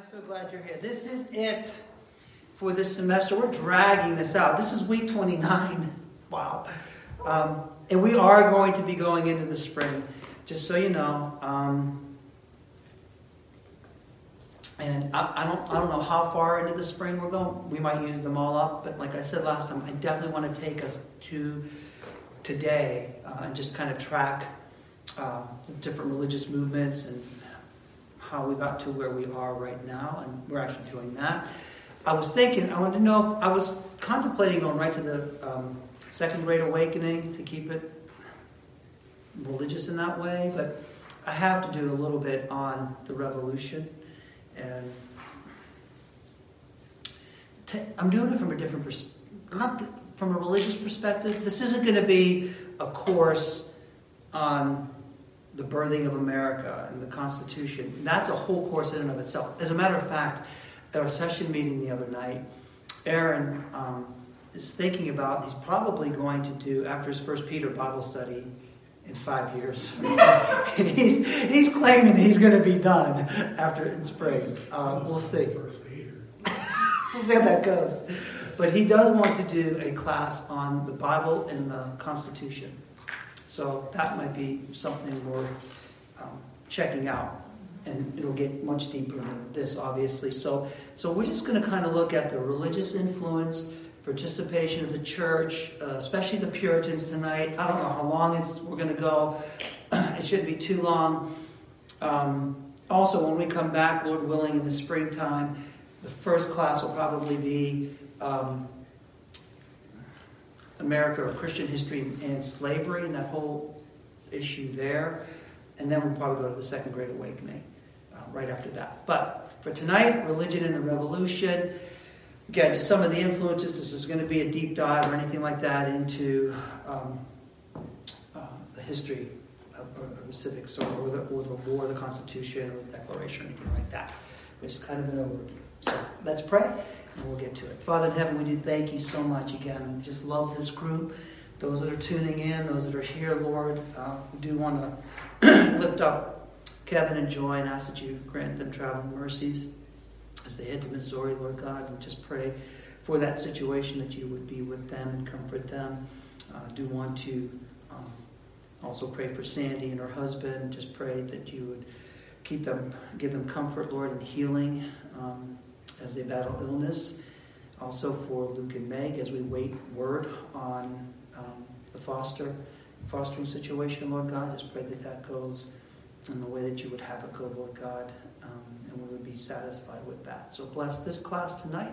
I'm so glad you're here. This is it for this semester. We're dragging this out. This is week 29. Wow. Um, and we are going to be going into the spring, just so you know. Um, and I, I, don't, I don't know how far into the spring we're going. We might use them all up, but like I said last time, I definitely want to take us to today uh, and just kind of track uh, the different religious movements and how we got to where we are right now, and we're actually doing that. I was thinking, I wanted to know I was contemplating going right to the um, Second Great Awakening to keep it religious in that way, but I have to do a little bit on the revolution, and i I'm doing it from a different perspective, not from a religious perspective. This isn't going to be a course on the birthing of America and the Constitution. That's a whole course in and of itself. As a matter of fact, at our session meeting the other night, Aaron um, is thinking about, he's probably going to do, after his first Peter Bible study in five years, he's, he's claiming that he's going to be done after in spring. Uh, we'll see. we'll see how that goes. But he does want to do a class on the Bible and the Constitution. So that might be something worth um, checking out. And it'll get much deeper than this, obviously. So, so we're just going to kind of look at the religious influence, participation of the church, uh, especially the Puritans tonight. I don't know how long it's, we're going to go. it shouldn't be too long. Um, also, when we come back, Lord willing, in the springtime, the first class will probably be um, America or Christian history and slavery and that whole issue there. And then we'll probably go to the Second Great Awakening uh, right after that. But for tonight, religion and the revolution. Again, just some of the influences. This is going to be a deep dive or anything like that into um, uh, the history of, of the civics or, or, the, or the war, the Constitution, or the Declaration, or anything like that. It's kind of an overview. So let's pray we'll get to it. Father in heaven, we do thank you so much again. Just love this group. Those that are tuning in, those that are here, Lord, uh, we do want to lift up Kevin and Joy and ask that you grant them traveling mercies as they head to Missouri, Lord God, and just pray for that situation that you would be with them and comfort them. Uh, do want to um, also pray for Sandy and her husband. Just pray that you would keep them, give them comfort, Lord, and healing. Um, as they battle illness. Also for Luke and Meg as we wait word on um, the foster fostering situation, Lord God. Just pray that that goes in the way that you would have it go, Lord God, um, and we would be satisfied with that. So bless this class tonight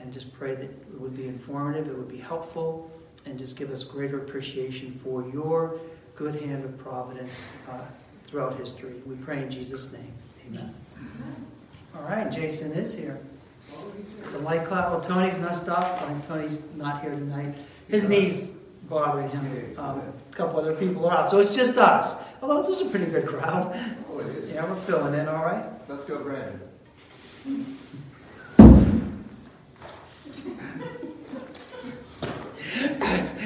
and just pray that it would be informative, it would be helpful, and just give us greater appreciation for your good hand of providence uh, throughout history. We pray in Jesus' name. Amen. Amen. All right, Jason is here. It's a light cloud. Well, Tony's messed up. Tony's not here tonight. His knees bothering him. Um, a couple other people are out, so it's just us. Although this is a pretty good crowd. Oh, it is. Yeah, we're filling in all right. Let's go, Brandon.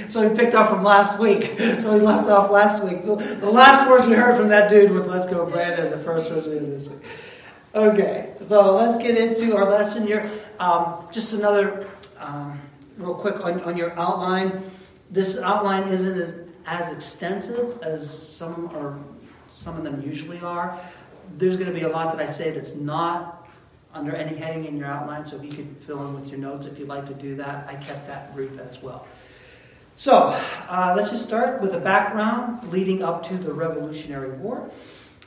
so we picked up from last week. So we left off last week. The, the last words we heard from that dude was "Let's go, Brandon." The first words we heard this week. Okay, so let's get into our lesson here. Um, just another, um, real quick on, on your outline. This outline isn't as, as extensive as some or some of them usually are. There's going to be a lot that I say that's not under any heading in your outline, so if you could fill in with your notes if you'd like to do that. I kept that brief as well. So uh, let's just start with a background leading up to the Revolutionary War.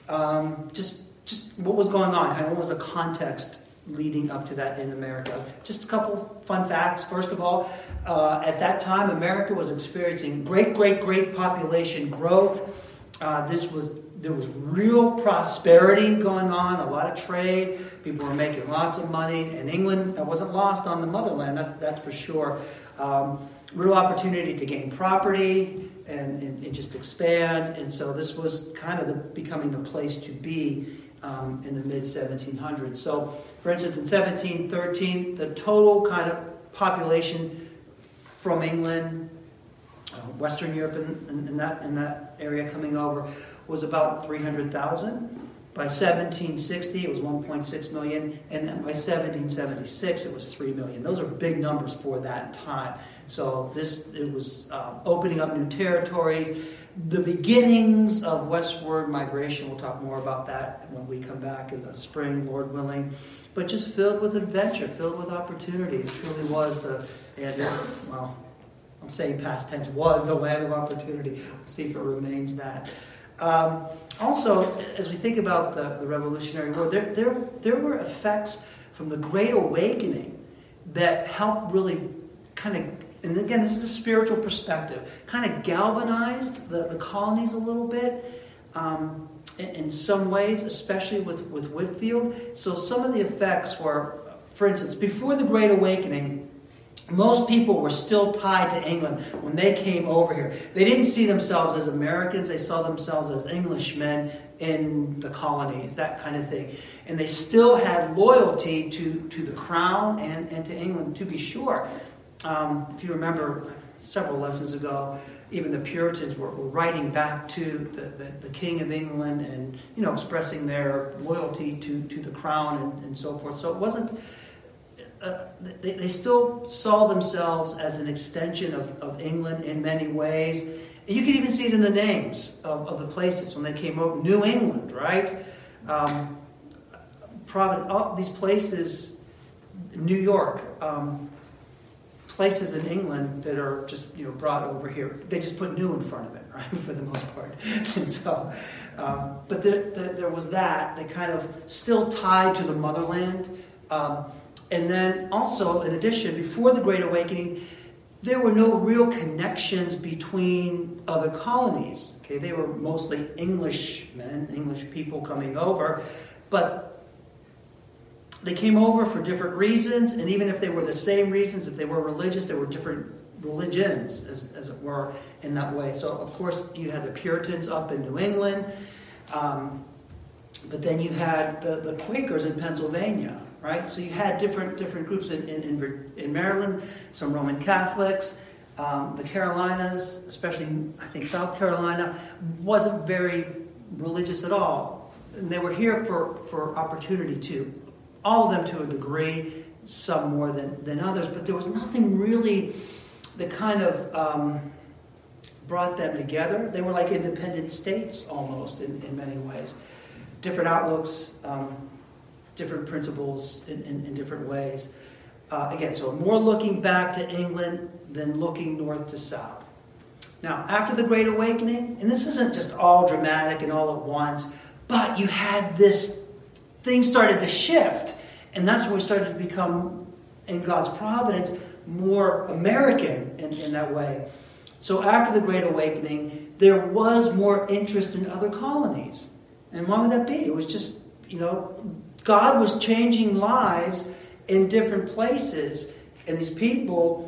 Um, just just what was going on, kind of what was the context leading up to that in America. Just a couple fun facts. First of all, uh, at that time, America was experiencing great, great, great population growth. Uh, this was there was real prosperity going on, a lot of trade. People were making lots of money, and England That wasn't lost on the motherland. That, that's for sure. Um, real opportunity to gain property and, and, and, just expand, and so this was kind of the, becoming the place to be um, in the mid 1700s. So, for instance, in 1713, the total kind of population from England, uh, Western Europe, and, that, and that area coming over was about 300,000. By 1760, it was 1.6 million, and then by 1776, it was 3 million. Those are big numbers for that time. So this it was uh, opening up new territories, the beginnings of westward migration. We'll talk more about that when we come back in the spring, Lord willing. But just filled with adventure, filled with opportunity. It truly was the and it, well, I'm saying past tense was the land of opportunity. We'll see if it remains that. Um, also, as we think about the, the Revolutionary War, there, there, there were effects from the Great Awakening that helped really kind of, and again, this is a spiritual perspective, kind of galvanized the, the colonies a little bit um, in, in some ways, especially with, with Whitefield. So some of the effects were, for instance, before the Great Awakening, most people were still tied to England when they came over here. They didn't see themselves as Americans, they saw themselves as Englishmen in the colonies, that kind of thing. And they still had loyalty to, to the crown and, and to England, to be sure. Um, if you remember several lessons ago, even the Puritans were, were writing back to the, the, the, King of England and you know expressing their loyalty to, to the crown and, and so forth. So it wasn't uh, they, they still saw themselves as an extension of, of England in many ways. You can even see it in the names of, of the places when they came over. New England, right? Um, Providence, all these places, New York, um, places in England that are just you know brought over here. They just put new in front of it, right, for the most part. and so, um, but there, there, there, was that. They kind of still tied to the motherland. Um, and then also, in addition, before the Great Awakening, there were no real connections between other colonies. Okay, they were mostly Englishmen, English people coming over, but they came over for different reasons, and even if they were the same reasons, if they were religious, there were different religions, as, as it were, in that way. So, of course, you had the Puritans up in New England, um, but then you had the, the Quakers in Pennsylvania right? So you had different different groups in, in, in Maryland, some Roman Catholics. Um, the Carolinas, especially I think South Carolina, wasn't very religious at all. And they were here for, for opportunity too. All of them to a degree, some more than, than others, but there was nothing really that kind of um, brought them together. They were like independent states almost in, in many ways. Different outlooks, um, different principles in, in, in different ways. Uh, again, so more looking back to England than looking north to south. Now, after the Great Awakening, and this isn't just all dramatic and all at once, but you had this thing started to shift, and that's when we started to become, in God's providence, more American in, in that way. So after the Great Awakening, there was more interest in other colonies. And why would that be? It was just, you know, God was changing lives in different places, and these people,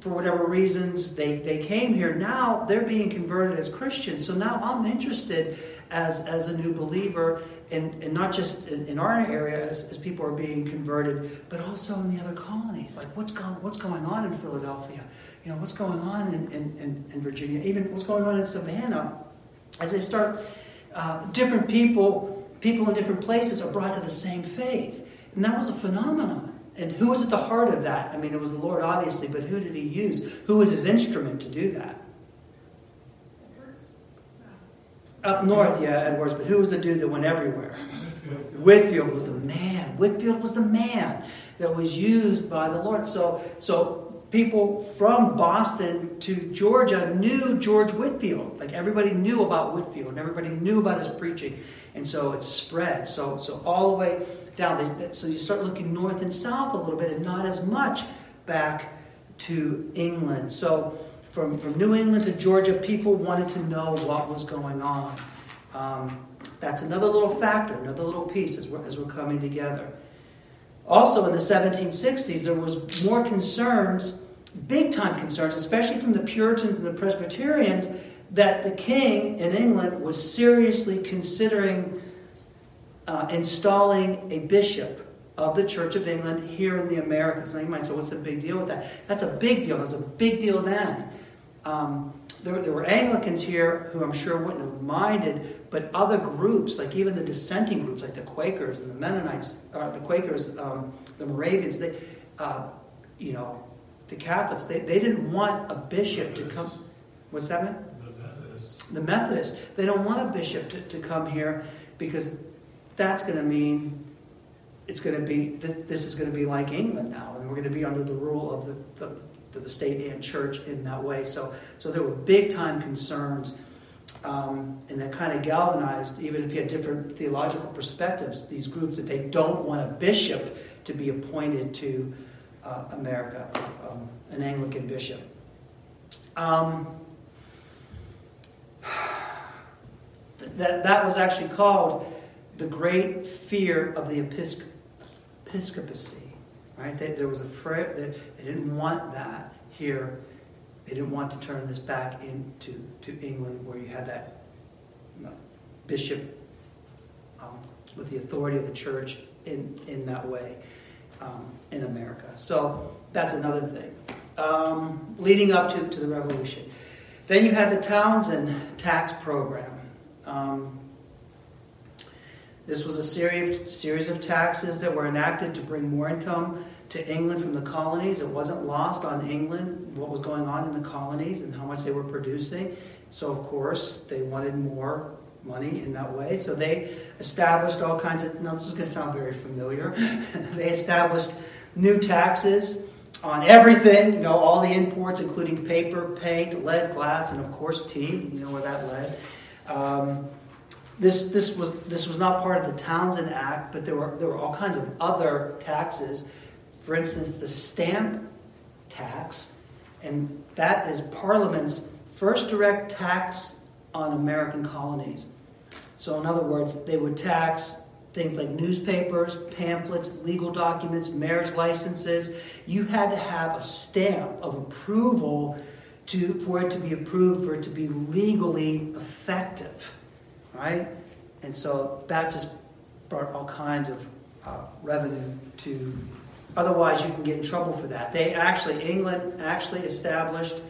for whatever reasons, they, they came here. Now they're being converted as Christians. So now I'm interested as, as a new believer, and, and not just in, in our area as, as people are being converted, but also in the other colonies. Like what's, going what's going on in Philadelphia? You know, what's going on in, in, in Virginia? Even what's going on in Savannah? As they start, uh, different people people in different places are brought to the same faith. And that was a phenomenon. And who was at the heart of that? I mean, it was the Lord, obviously, but who did he use? Who was his instrument to do that? Up north, yeah, Edwards, but who was the dude that went everywhere? Whitefield was the man. Whitefield was the man that was used by the Lord. So, so people from Boston to Georgia knew George Whitefield. Like everybody knew about Whitefield, and everybody knew about his preaching. And so it spread. So, so all the way down. So you start looking north and south a little bit and not as much back to England. So from, from New England to Georgia, people wanted to know what was going on. Um, that's another little factor, another little piece as we're, as we're coming together. Also, in the 1760s, there was more concerns, big time concerns, especially from the Puritans and the Presbyterians, that the king in England was seriously considering uh, installing a bishop of the Church of England here in the Americas. Now you might say, what's the big deal with that? That's a big deal. That's a big deal then. Um, there, there, were Anglicans here who I'm sure wouldn't have minded, but other groups, like even the dissenting groups, like the Quakers and the Mennonites, uh, the Quakers, um, the Moravians, they, uh, you know, the Catholics, they, they didn't want a bishop to come. What's that mean? The Methodists. The Methodists. They don't want a bishop to, to come here because that's going to mean it's going to be, this, this is going to be like England now, and we're going to be under the rule of the, the the state and church in that way. So, so there were big time concerns, um, and that kind of galvanized, even if you had different theological perspectives, these groups that they don't want a bishop to be appointed to uh, America, um, an Anglican bishop. Um, that, that was actually called the great fear of the episcopacy. Right? They, there was a that they didn't want that here. They didn't want to turn this back into to England, where you had that know, bishop um, with the authority of the church in in that way um, in America. So that's another thing. Um, leading up to, to the revolution, then you had the Townshend tax program. Um, this was a series, of taxes that were enacted to bring more income to England from the colonies. It wasn't lost on England what was going on in the colonies and how much they were producing. So, of course, they wanted more money in that way. So they established all kinds of, now this is going to sound very familiar, they established new taxes on everything, you know, all the imports, including paper, paint, lead, glass, and of course tea, you know where that led. Um, this, this, was, this was not part of the Townshend Act, but there were, there were all kinds of other taxes. For instance, the stamp tax, and that is Parliament's first direct tax on American colonies. So, in other words, they would tax things like newspapers, pamphlets, legal documents, marriage licenses. You had to have a stamp of approval to, for it to be approved, for it to be legally effective right? And so that just brought all kinds of uh, revenue to. Otherwise, you can get in trouble for that. They actually, England actually established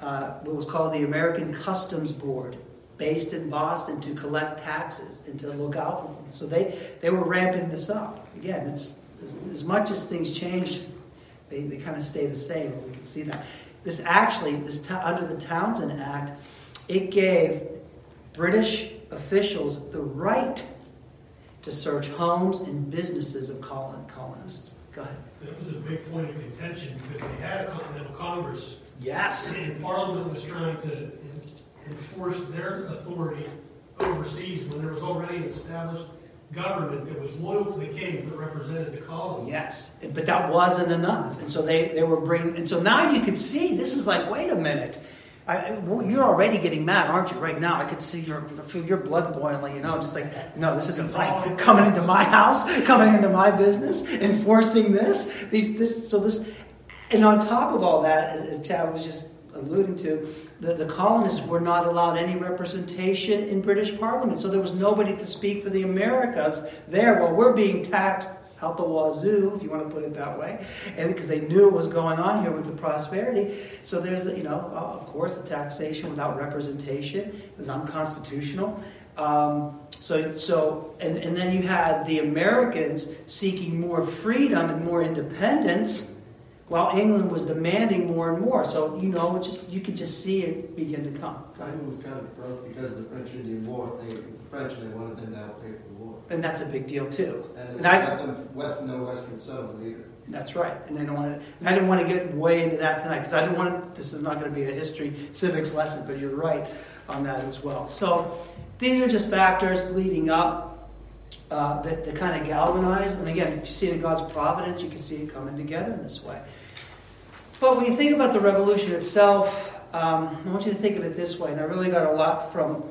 uh, what was called the American Customs Board, based in Boston, to collect taxes and to look out for. So they, they were ramping this up. Again, it's as, as much as things change, they, they kind of stay the same. We can see that. This actually, this under the Townshend Act, it gave British officials the right to search homes and businesses of colonists. Go ahead. That was a big point of contention because they had a Continental Congress. Yes. And Parliament was trying to enforce their authority overseas when there was already an established government that was loyal to the king that represented the colony. Yes, but that wasn't enough. And so they, they were bringing, and so now you can see this is like, wait a minute. I, well, you're already getting mad, aren't you? Right now, I could see your feel your blood boiling. You know, just like, no, this isn't right. Oh, coming into my house, coming into my business, enforcing this. These, this, so this, and on top of all that, as, as Chad was just alluding to, the, the colonists were not allowed any representation in British Parliament. So there was nobody to speak for the Americas there. Well, we're being taxed out the wazoo, if you want to put it that way, and because they knew what was going on here with the prosperity. So there's, the, you know, uh, of course, the taxation without representation is unconstitutional. Um, so, so and, and then you had the Americans seeking more freedom and more independence, while England was demanding more and more. So you know, just you could just see it begin to come. England was kind of broke because of the French Indian War. They, the French they wanted them to help pay and that's a big deal too. And, and I, them west, no Western settlement either. That's right, and they don't want to. And I didn't want to get way into that tonight because I didn't want. This is not going to be a history civics lesson, but you're right on that as well. So these are just factors leading up uh, that, that kind of galvanized, And again, if you see it in God's providence, you can see it coming together in this way. But when you think about the revolution itself, um, I want you to think of it this way. And I really got a lot from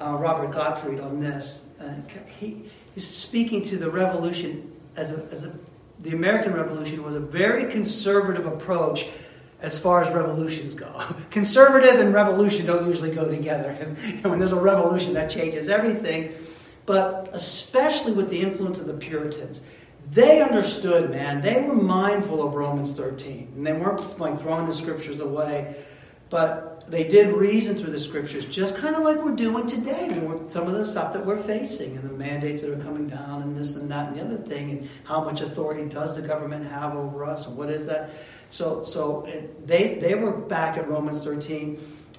uh, Robert Godfrey on this. Uh, he, he's speaking to the revolution as a, as a, the American Revolution was a very conservative approach as far as revolutions go. Conservative and revolution don't usually go together when there's a revolution that changes everything. But especially with the influence of the Puritans, they understood, man. They were mindful of Romans 13, and they weren't like throwing the scriptures away. But they did reason through the scriptures, just kind of like we're doing today, with some of the stuff that we're facing and the mandates that are coming down, and this and that and the other thing, and how much authority does the government have over us, and what is that? So, so they they were back at Romans 13,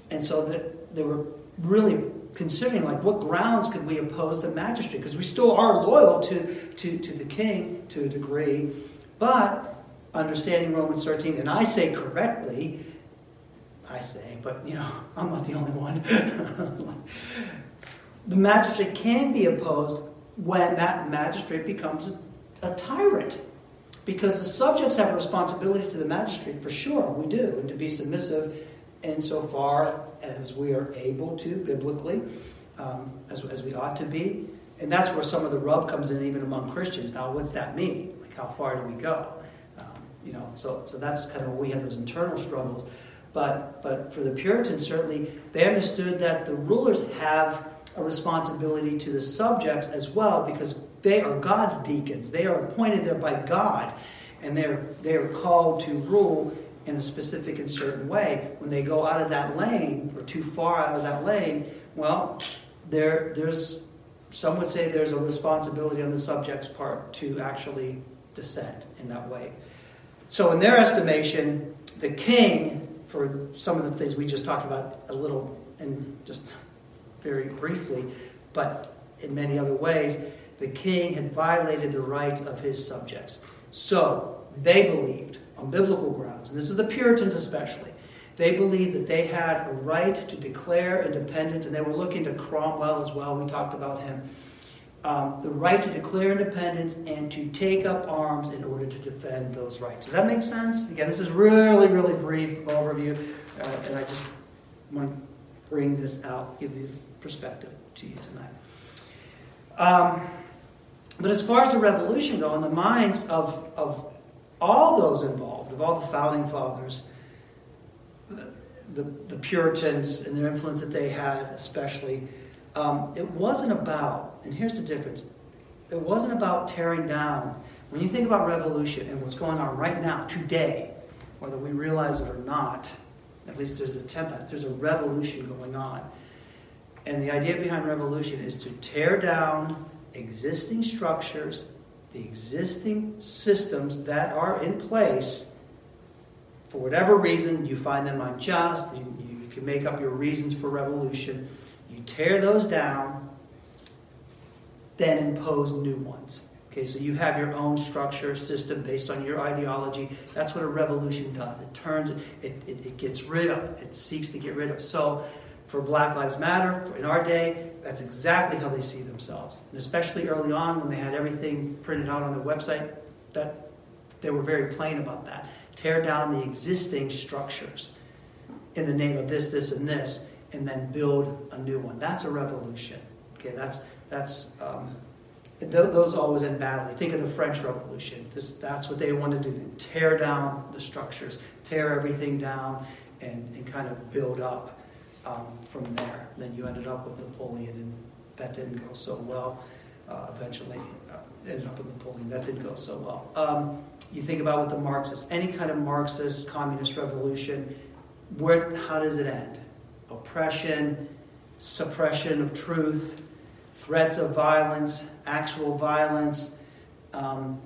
and so that they were really considering like what grounds could we oppose the magistrate because we still are loyal to, to, to the king to a degree but understanding romans 13 and i say correctly i say but you know i'm not the only one the magistrate can be opposed when that magistrate becomes a tyrant because the subjects have a responsibility to the magistrate for sure we do and to be submissive insofar as we are able to biblically, um, as, as we ought to be. And that's where some of the rub comes in, even among Christians. Now, what's that mean? Like, how far do we go? Um, you know, so, so that's kind of where we have those internal struggles. But, but for the Puritans, certainly, they understood that the rulers have a responsibility to the subjects as well because they are God's deacons. They are appointed there by God, and they're, they're called to rule in a specific and certain way. When they go out of that lane or too far out of that lane, well, there, there's some would say there's a responsibility on the subject's part to actually dissent in that way. So, in their estimation, the king, for some of the things we just talked about a little and just very briefly, but in many other ways, the king had violated the rights of his subjects. So, they believed on biblical grounds, and this is the Puritans especially, they believed that they had a right to declare independence, and they were looking to Cromwell as well. We talked about him. Um, the right to declare independence and to take up arms in order to defend those rights. Does that make sense? Again, this is really, really brief overview, uh, and I just want to bring this out, give this perspective to you tonight. Um, but as far as the revolution go, in the minds of, of all those involved, of all the founding fathers, the, the, the Puritans and their influence that they had, especially, um, it wasn't about, and here's the difference it wasn't about tearing down. When you think about revolution and what's going on right now, today, whether we realize it or not, at least there's a template, there's a revolution going on. And the idea behind revolution is to tear down existing structures the existing systems that are in place, for whatever reason, you find them unjust, you, you can make up your reasons for revolution, tear those down, then impose new ones. Okay, so you have your own structure, system based on your ideology. That's what a revolution does. It turns, it, it, it gets rid of, it seeks to get rid of. So for Black Lives Matter in our day, that's exactly how they see themselves. And especially early on when they had everything printed out on their website, that they were very plain about that. Tear down the existing structures in the name of this, this, and this, and then build a new one. That's a revolution. Okay, that's that's um, th- those always end badly. Think of the French Revolution. This, that's what they wanted to do: tear down the structures, tear everything down, and, and kind of build up um, from there. Then you ended up with Napoleon, and that didn't go so well. Uh, eventually, uh, ended up with Napoleon. That didn't go so well. Um, you think about what the Marxists, any kind of Marxist communist revolution, where how does it end? Oppression, suppression of truth, threats of violence, actual violence. Um,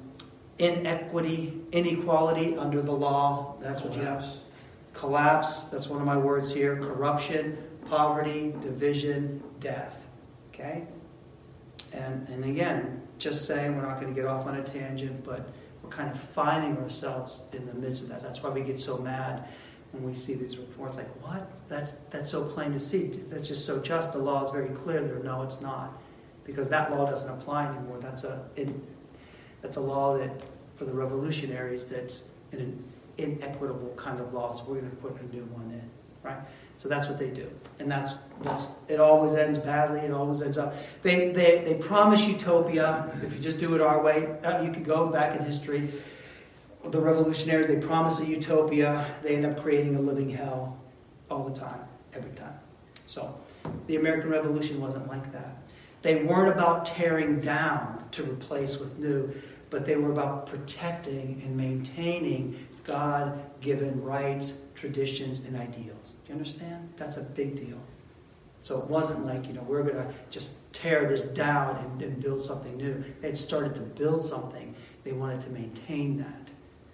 inequity, inequality under the law. That's what you have collapse, that's one of my words here, corruption, poverty, division, death. Okay? And, and again, just saying we're not going to get off on a tangent, but we're kind of finding ourselves in the midst of that. That's why we get so mad when we see these reports like, what? That's, that's so plain to see. That's just so just. The law is very clear there. No, it's not. Because that law doesn't apply anymore. That's a, it, that's a law that, for the revolutionaries, that's an inequitable kind of law. So We're going to put a new one in, right? So that's what they do, and that's that's it. Always ends badly. It always ends up. They they they promise utopia if you just do it our way. Uh, you could go back in history. The revolutionaries they promise a utopia. They end up creating a living hell all the time, every time. So the American Revolution wasn't like that. They weren't about tearing down to replace with new, but they were about protecting and maintaining God given rights, traditions, and ideals. Do you understand? That's a big deal. So it wasn't like, you know, we're going to just tear this down and, and build something new. They started to build something. They wanted to maintain that.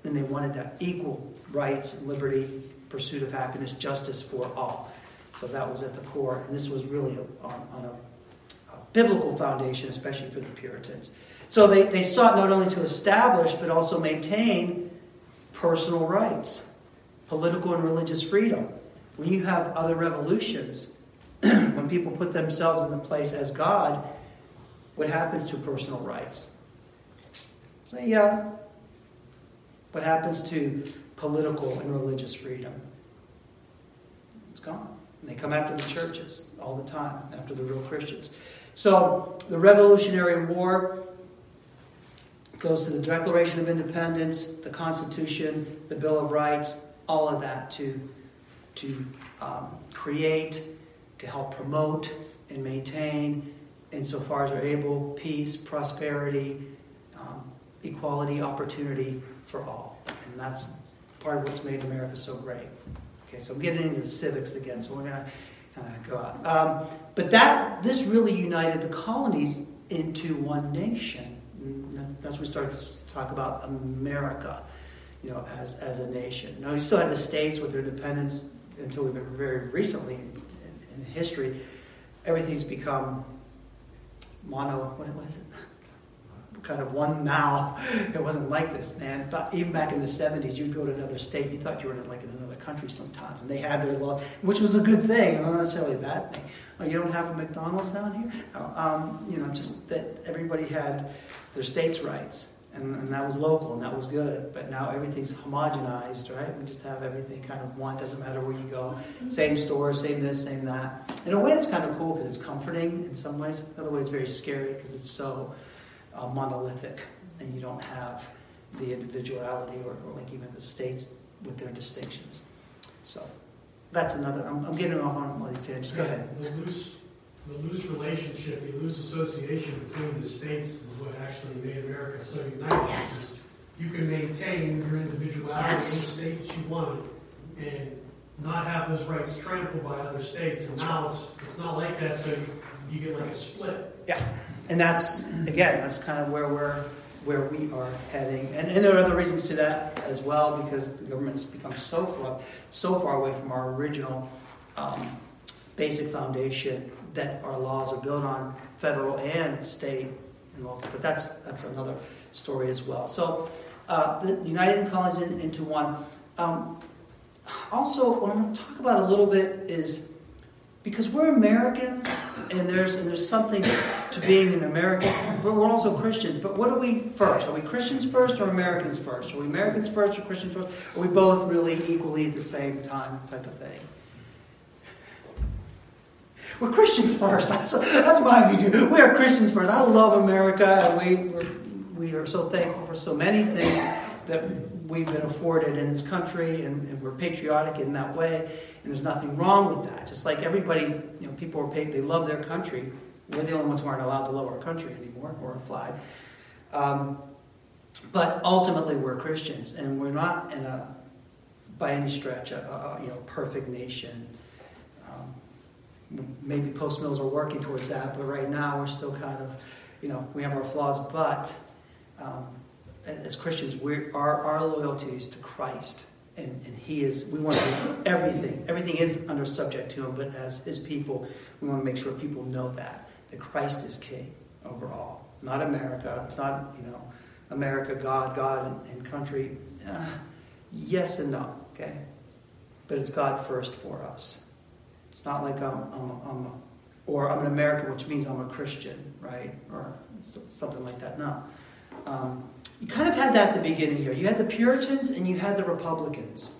And they wanted that equal rights, liberty, pursuit of happiness, justice for all. So that was at the core. And this was really on, on a, a biblical foundation, especially for the Puritans. So they, they sought not only to establish, but also maintain personal rights, political and religious freedom. When you have other revolutions, when people put themselves in the place as God, what happens to personal rights? They, uh, what happens to political and religious freedom? It's gone. And they come after the churches all the time, after the real Christians. So the Revolutionary War goes to the Declaration of Independence, the Constitution, the Bill of Rights, all of that to, to um, create, to help promote and maintain, insofar as we're able, peace, prosperity, um, equality, opportunity for all. And that's part of what's made America so great. Okay, so I'm getting into civics again, so we're going to of go out. Um, but that this really united the colonies into one nation. That's when we started to talk about America, you know, as, as a nation. Now, you still had the states with their independence until we've been very recently in, in, in history. Everything's become mono, what, what is it? Kind of one now. It wasn't like this, man. But even back in the 70s, you'd go to another state, you thought you were in, like in another country sometimes, and they had their laws, which was a good thing, not necessarily a bad thing. Oh, you don't have a McDonald's down here? Oh, um, you know, just that everybody had their states' rights. And, and, that was local, and that was good. But now everything's homogenized, right? We just have everything kind of one. Doesn't matter where you go. Same store, same this, same that. In a way, it's kind of cool because it's comforting in some ways. In other ways, it's very scary because it's so uh, monolithic, and you don't have the individuality or, or, like even the states with their distinctions. So that's another. I'm, I'm getting off on all these tangents. Go ahead. The loose, the loose relationship, the loose association between the states is what actually made America so united. Yes. You can maintain your individuality yes. in the states you want and not have those rights trampled by other states. And now it's, it's not like that, so you, you get like a split. Yeah and that's again, that's kind of where we're where we are heading. And, and there are other reasons to that as well, because the government's become so corrupt, so far away from our original um, basic foundation that our laws are built on federal and state and local. But that's that's another story as well. So uh, the United Colonies in, into one. Um, also, what I'm going to talk about a little bit is because we're Americans, and there's and there's something to being an American, but we're also Christians. But what are we first? Are we Christians first or Americans first? Are we Americans first or Christians first? Are we both really equally at the same time, type of thing? We're Christians first. That's, that's my view. We are Christians first. I love America, and we we are so thankful for so many things that we've been afforded in this country, and, and, we're patriotic in that way, and there's nothing wrong with that. Just like everybody, you know, people are paid, they love their country. We're the only ones who aren't allowed to love our country anymore, or a flag. Um, but ultimately, we're Christians, and we're not in a, by any stretch, a, a you know, perfect nation. Um, maybe post mills are working towards that, but right now we're still kind of, you know, we have our flaws, but um, as Christians, we our, our loyalty is to Christ. And, and he is, we want to do everything. Everything is under subject to him, but as his people, we want to make sure people know that, that Christ is king over all. Not America. It's not, you know, America, God, God, and, country. Uh, yes and no, okay? But it's God first for us. It's not like I'm, I'm, I'm or I'm an American, which means I'm a Christian, right? Or something like that. No. Um, you kind of had that at the beginning here. You had the Puritans and you had the Republicans.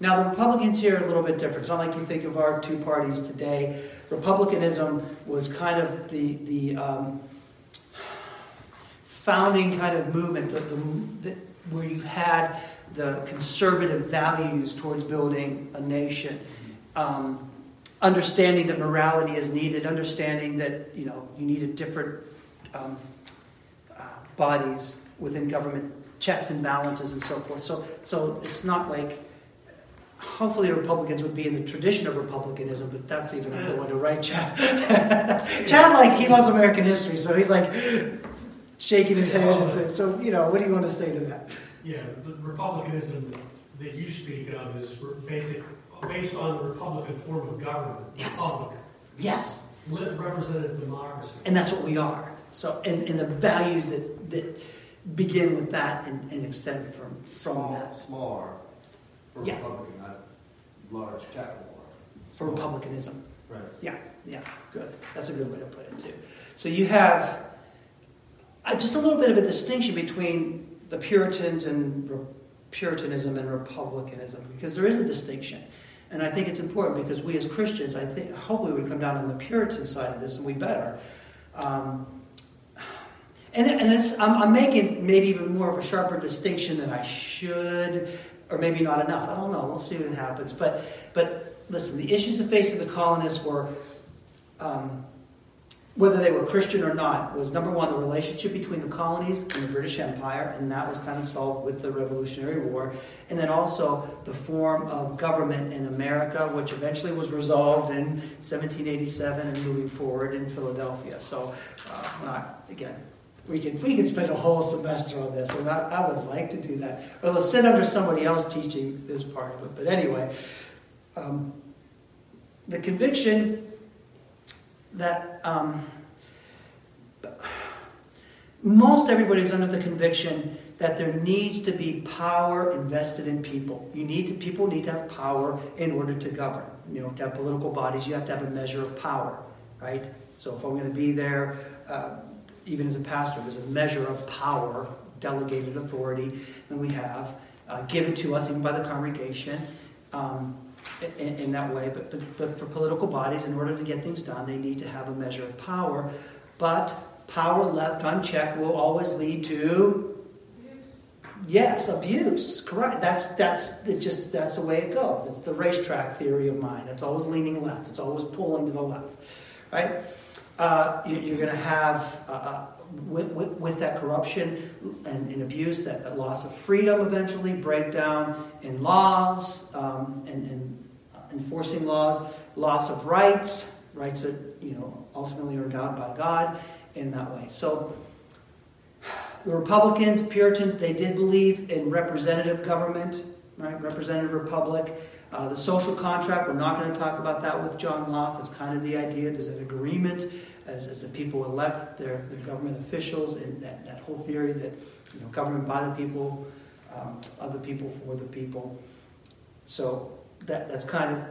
Now, the Republicans here are a little bit different. It's not like you think of our two parties today. Republicanism was kind of the, the um, founding kind of movement the, the, where you had the conservative values towards building a nation. Um, understanding that morality is needed, understanding that you know you needed different um, uh, bodies within government checks and balances and so forth. So, so it's not like hopefully Republicans would be in the tradition of republicanism, but that's even another one to write Chad. Chad, like, he loves American history, so he's like shaking his head and saying, so, you know, what do you want to say to that? Yeah, the republicanism that you speak of is basic, based on the Republican form of government. Yes. Republic. Yes. Representative democracy. And that's what we are. So, and, and the values that, that begin with that and, and extend from, from Small, that. small for Yeah. Republican, not large capital R. For republicanism. Right. Yeah, yeah, good. That's a good way to put it too. So you have uh, just a little bit of a distinction between the Puritans and re- Puritanism and Republicanism because there is a distinction, and I think it's important because we as Christians, I think, hope we would come down on the Puritan side of this, and we better. Um, and and it's, I'm, I'm making maybe even more of a sharper distinction than I should, or maybe not enough. I don't know. We'll see what happens. But but listen, the issues that faced the colonists were, um, whether they were Christian or not, was number one, the relationship between the colonies and the British Empire, and that was kind of solved with the Revolutionary War. And then also the form of government in America, which eventually was resolved in 1787 and moving forward in Philadelphia. So, uh, not, again, we could, we could spend a whole semester on this, and I, I would like to do that. Although sit under somebody else teaching this part of it. But anyway, um, the conviction that um, most everybody's under the conviction that there needs to be power invested in people. You need people need to have power in order to govern. You know, to have political bodies, you have to have a measure of power, right? So if I'm going to be there, uh, even as a pastor, there's a measure of power, delegated authority that we have uh, given to us even by the congregation. Um, in, in, that way, but, but, but for political bodies, in order to get things done, they need to have a measure of power. But power left unchecked will always lead to yes, abuse. Correct. That's that's just that's the way it goes. It's the racetrack theory of mine. It's always leaning left. It's always pulling to the left, right? Uh, you, are going to have uh, uh, with, with, with, that corruption and, and abuse, that, that, loss of freedom eventually, breakdown in laws um, and, and enforcing laws, loss of rights, rights that you know ultimately are endowed by God in that way. So the Republicans, Puritans, they did believe in representative government, right? Representative republic. Uh, the social contract, we're not going to talk about that with John Locke. That's kind of the idea. There's an agreement as, as the people elect their, their government officials, and that, that whole theory that you know, government by the people, um, of the people, for the people. So that, that's kind of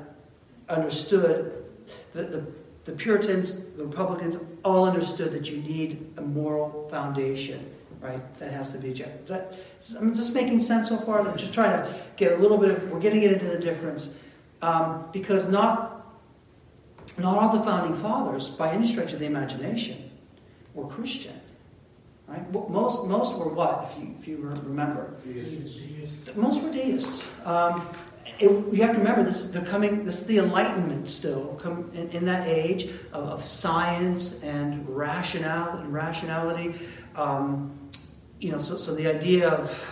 understood. The, the, the Puritans, the Republicans, all understood that you need a moral foundation, right? That has to be checked. That, I'm just making sense so far. I'm just trying to get a little bit of, we're getting it into the difference. Um, because not, not all the founding fathers, by any stretch of the imagination, were Christian. Right? Most, most were what, if you, if you remember? Deists. Most were deists. Um, it, you have to remember this is coming. This is the Enlightenment still come in, in that age of, of, science and rationality. Rationality, um, you know. So, so the idea of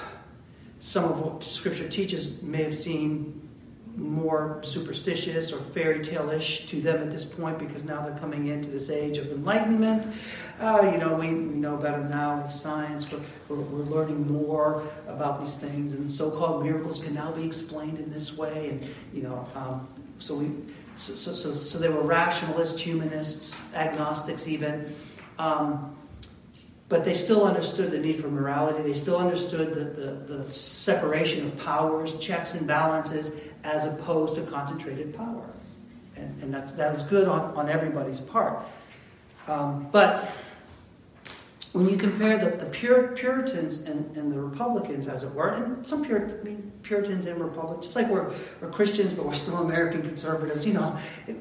some of what Scripture teaches may have seemed more superstitious or fairy tale-ish to them at this point because now they're coming into this age of enlightenment. Uh, you know, we, we know better now with science. We're, we're, we're, learning more about these things, and so-called miracles can now be explained in this way. And you know, um, so we, so, so, so, so, they were rationalists, humanists, agnostics, even. Um, but they still understood the need for morality. They still understood the, the, the separation of powers, checks and balances, as opposed to concentrated power. And, and that's, that was good on, on everybody's part. Um, but when you compare the, the Pur- Puritans and, and the Republicans, as it were, and some Puritans and Republicans, just like we're, we're Christians, but we're still American conservatives, you know. It,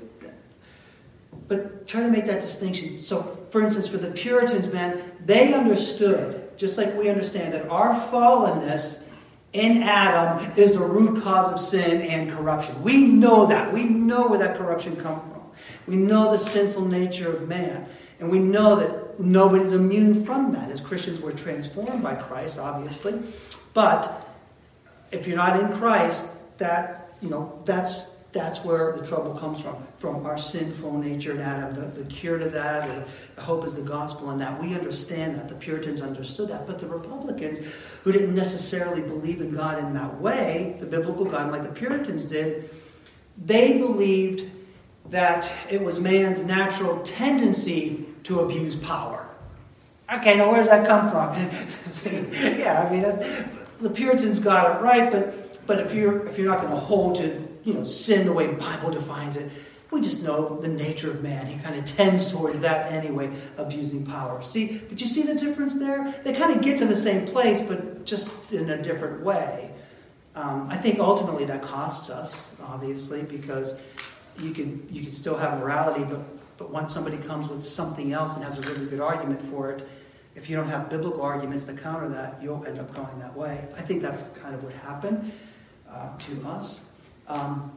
but try to make that distinction. So, for instance, for the Puritans, man, they understood, just like we understand, that our fallenness in Adam is the root cause of sin and corruption. We know that. We know where that corruption comes from. We know the sinful nature of man. And we know that nobody's immune from that. As Christians, we're transformed by Christ, obviously. But if you're not in Christ, that you know that's that's where the trouble comes from, from our sinful nature in Adam. The, the cure to that, or the hope is the gospel, and that we understand that. The Puritans understood that. But the Republicans, who didn't necessarily believe in God in that way, the biblical God, like the Puritans did, they believed that it was man's natural tendency to abuse power. Okay, now where does that come from? yeah, I mean, the Puritans got it right, but, but if, you're, if you're not going to hold to you know, sin the way Bible defines it, we just know the nature of man. He kind of tends towards that anyway, abusing power. See, but you see the difference there? They kind of get to the same place, but just in a different way. Um, I think ultimately that costs us, obviously, because you can you can still have morality, but but once somebody comes with something else and has a really good argument for it, if you don't have biblical arguments to counter that, you'll end up going that way. I think that's kind of what happened uh, to us. Um,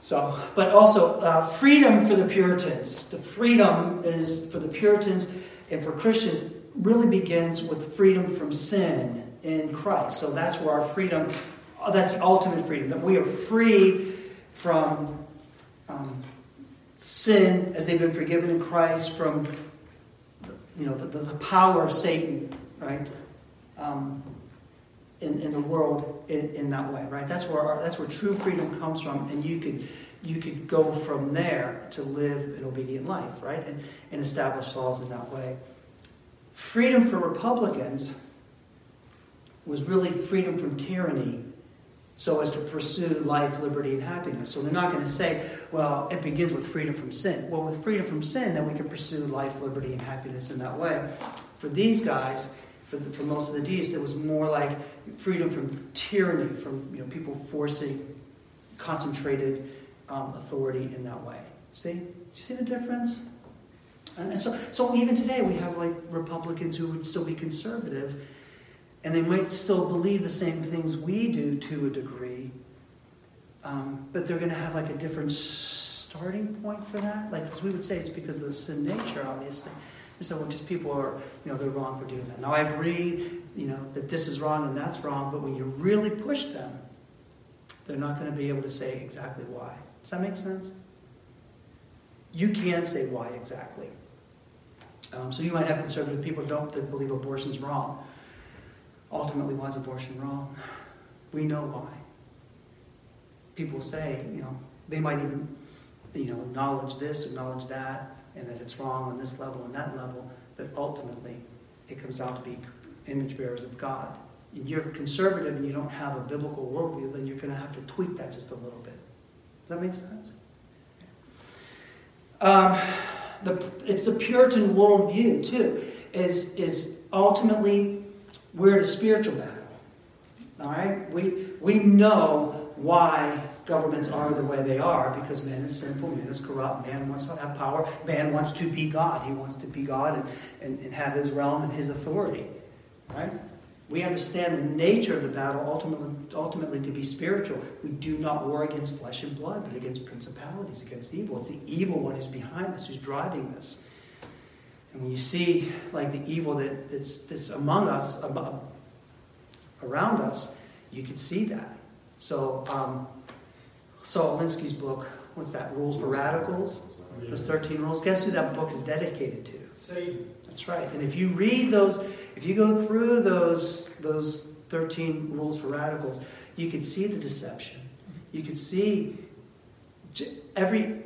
so, but also uh, freedom for the Puritans. The freedom is for the Puritans and for Christians really begins with freedom from sin in Christ. So that's where our freedom, that's the ultimate freedom, that we are free from um, sin as they've been forgiven in Christ, from you know the, the power of Satan, right? Um, in, in the world in, in that way, right? That's where our, that's where true freedom comes from, and you could you could go from there to live an obedient life, right? And, and establish laws in that way. Freedom for Republicans was really freedom from tyranny so as to pursue life, liberty, and happiness. So they're not going to say, well, it begins with freedom from sin. Well, with freedom from sin, then we can pursue life, liberty, and happiness in that way. For these guys, for, the, for most of the deists, it was more like freedom from tyranny, from you know, people forcing concentrated um, authority in that way. See? Do you see the difference? And so, so even today, we have like Republicans who would still be conservative, and they might still believe the same things we do to a degree, um, but they're going to have like a different starting point for that. Like, because we would say it's because of the sin nature, obviously. And so just people are, you know, they're wrong for doing that. Now I agree, you know, that this is wrong and that's wrong, but when you really push them, they're not going to be able to say exactly why. Does that make sense? You can't say why exactly. Um, so you might have conservative people don't that believe abortion's wrong. Ultimately, why is abortion wrong? We know why. People say, you know, they might even, you know, acknowledge this, acknowledge that, and that it's wrong on this level and that level, but ultimately it comes down to be image bearers of God. And you're conservative and you don't have a biblical worldview, then you're going to have to tweak that just a little bit. Does that make sense? Um, the, it's the Puritan worldview, too, is, is ultimately we're in a spiritual battle. All right? We, we know why governments are the way they are because man is sinful, man is corrupt, man wants to have power, man wants to be God. He wants to be God and, and, and have his realm and his authority. Right? We understand the nature of the battle ultimately, ultimately to be spiritual. We do not war against flesh and blood, but against principalities, against evil. It's the evil one who's behind this, who's driving this. And when you see like the evil that, that's, that's among us, above, around us, you can see that. So um, Saul Alinsky's book, what's that, Rules for Radicals? Those 13 rules. Guess who that book is dedicated to? Satan. That's right. And if you read those, if you go through those, those 13 rules for radicals, you can see the deception. You can see every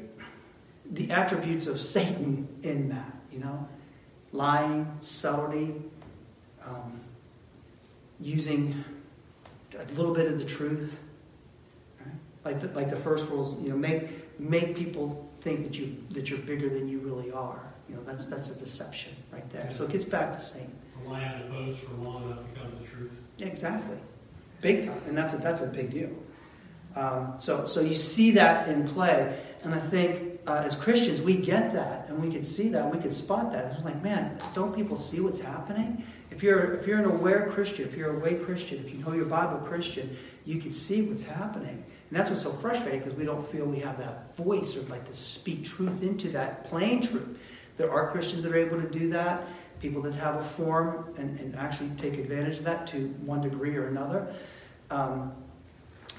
the attributes of Satan in that, you know, lying, subtlety, um, using a little bit of the truth, like the, like the first rules, you know, make make people think that you that you're bigger than you really are. You know, that's that's a deception right there. So it gets back to saying a lie on the post for long enough becomes the truth. Exactly, big time, and that's a that's a big deal. Um, so so you see that in play, and I think uh, as Christians we get that, and we can see that, and we can spot that. It's like, man, don't people see what's happening? If you're if you're an aware Christian, if you're a way Christian, if you know your Bible Christian, you can see what's happening. And that's what's so frustrating because we don't feel we have that voice or like to speak truth into that plain truth. There are Christians that are able to do that, people that have a form and, and actually take advantage of that to one degree or another. Um,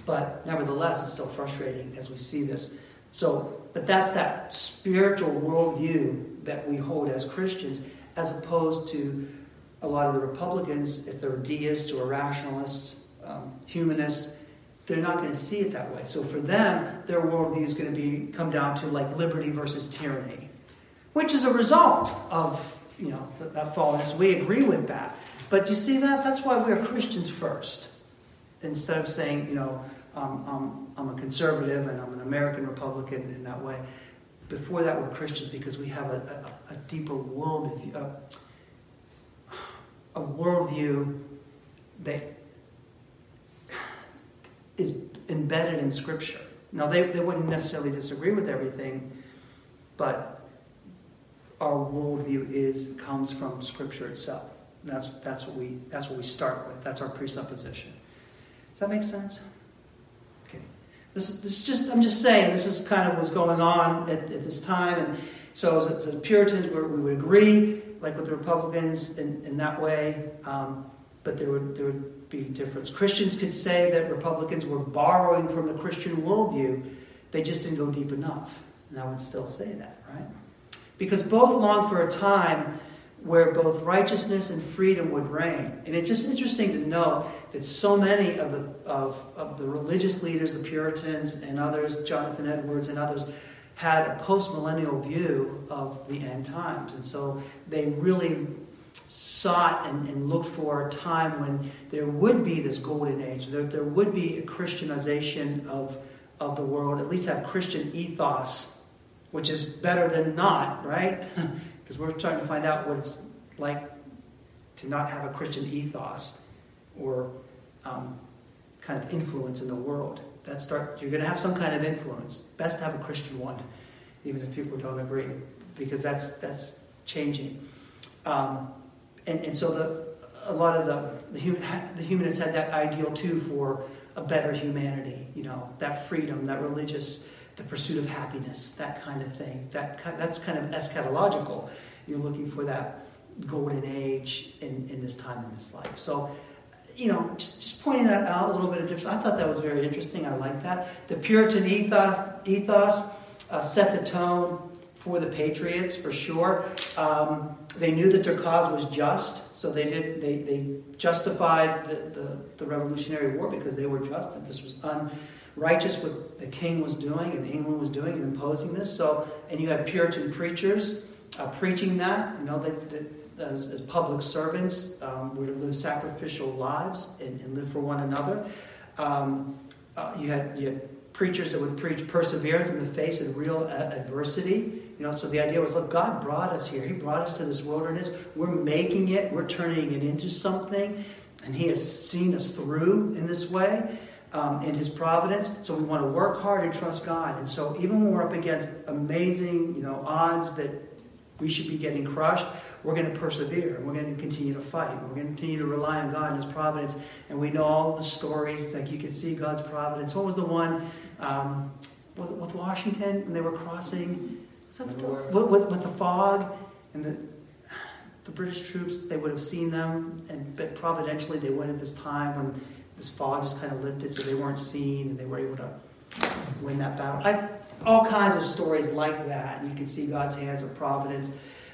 but nevertheless, it's still frustrating as we see this. So, but that's that spiritual worldview that we hold as Christians, as opposed to a lot of the Republicans, if they're deists or rationalists, um, humanists, they're not going to see it that way. So for them, their worldview is going to be come down to like liberty versus tyranny, which is a result of you know that, that fallenness. We agree with that, but you see that that's why we're Christians first, instead of saying you know um, um, I'm a conservative and I'm an American Republican in that way. Before that, we're Christians because we have a, a, a deeper world a, a worldview that is embedded in Scripture. Now, they, they wouldn't necessarily disagree with everything, but our worldview is comes from Scripture itself. That's, that's, what we, that's what we start with. That's our presupposition. Does that make sense? Okay. This is, this is just, I'm just saying, this is kind of what's going on at, at this time. And so, as, as Puritans, we would agree, like with the Republicans, in, in that way. Um, but there would, there would be difference. Christians could say that Republicans were borrowing from the Christian worldview, they just didn't go deep enough. And I would still say that, right? Because both long for a time where both righteousness and freedom would reign. And it's just interesting to note that so many of the, of, of the religious leaders, the Puritans and others, Jonathan Edwards and others, had a post-millennial view of the end times. And so they really sought and, and, looked for a time when there would be this golden age, there, there would be a Christianization of, of the world, at least have Christian ethos, which is better than not, right? Because we're trying to find out what it's like to not have a Christian ethos or um, kind of influence in the world. That start you're going to have some kind of influence. Best to have a Christian one, even if people don't agree, because that's that's changing. Um, and, and so the, a lot of the, the, human, the humanists had that ideal too for a better humanity, you know, that freedom, that religious, the pursuit of happiness, that kind of thing. That, that's kind of eschatological. You're looking for that golden age in, in this time in this life. So, you know, just, just pointing that out a little bit of difference. I thought that was very interesting. I like that. The Puritan ethos, ethos uh, set the tone for the Patriots for sure. Um, they knew that their cause was just, so they did they, they justified the, the, the, Revolutionary War because they were just, that this was unrighteous what the king was doing and England was doing and imposing this. So, and you had Puritan preachers uh, preaching that, you know, that, that as, as, public servants um, were to live sacrificial lives and, and live for one another. Um, uh, you, had, you had preachers that would preach perseverance in the face of real adversity. You know, so the idea was, look, God brought us here. He brought us to this wilderness. We're making it. We're turning it into something, and He has seen us through in this way. Um, in his providence. So we want to work hard and trust God. And so even when we're up against amazing, you know, odds that we should be getting crushed, we're going to persevere. We're going to continue to fight. We're going to continue to rely on God and His providence. And we know all the stories, like you can see God's providence. What was the one um, with, with Washington when they were crossing? The, with, with, with, the fog and the, the British troops, they would have seen them, and but providentially they went at this time when this fog just kind of lifted, so they weren't seen, and they were able to win that battle. I, all kinds of stories like that. You can see God's hands of providence.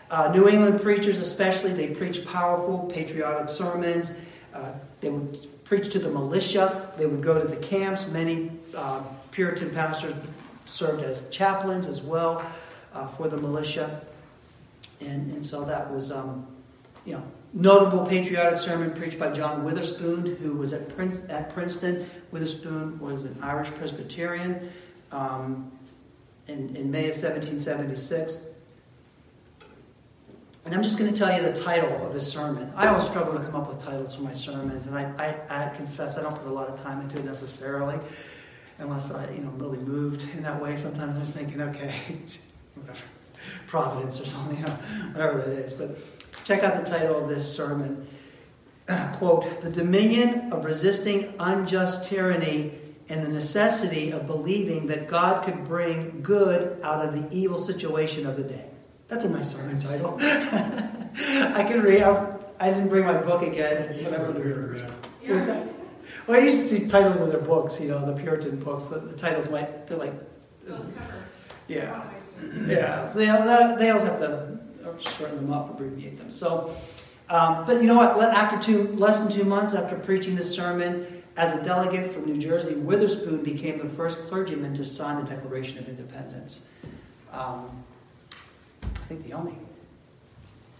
Uh, New England preachers, especially, they preach powerful, patriotic sermons. Uh, they would preach to the militia. They would go to the camps. Many uh, Puritan pastors served as chaplains as well uh, for the militia. And, and so that was, um, you know, notable patriotic sermon preached by John Witherspoon, who was at, Prince, at Princeton. Witherspoon was an Irish Presbyterian um, in, in May of 1776. And I'm just going to tell you the title of his sermon. I always struggle to come up with titles for my sermons, and I, I, I confess I don't put a lot of time into it necessarily, unless I, you know, really moved in that way. Sometimes I'm just thinking, okay, whatever, Providence or something, you know, whatever that is. But check out the title of this sermon. Quote, The dominion of resisting unjust tyranny and the necessity of believing that God could bring good out of the evil situation of the day. That's a nice sermon title. I can read. I, I didn't bring my book again, but I wrote it. What's that? Well, I used to see titles of their books, you know, the Puritan books. The, the titles might, they're like, yeah, yeah. They, they always have to shorten them up, abbreviate them. So, um, but you know what? After two, less than two months after preaching this sermon, as a delegate from New Jersey, Witherspoon became the first clergyman to sign the Declaration of Independence. Um, I think the only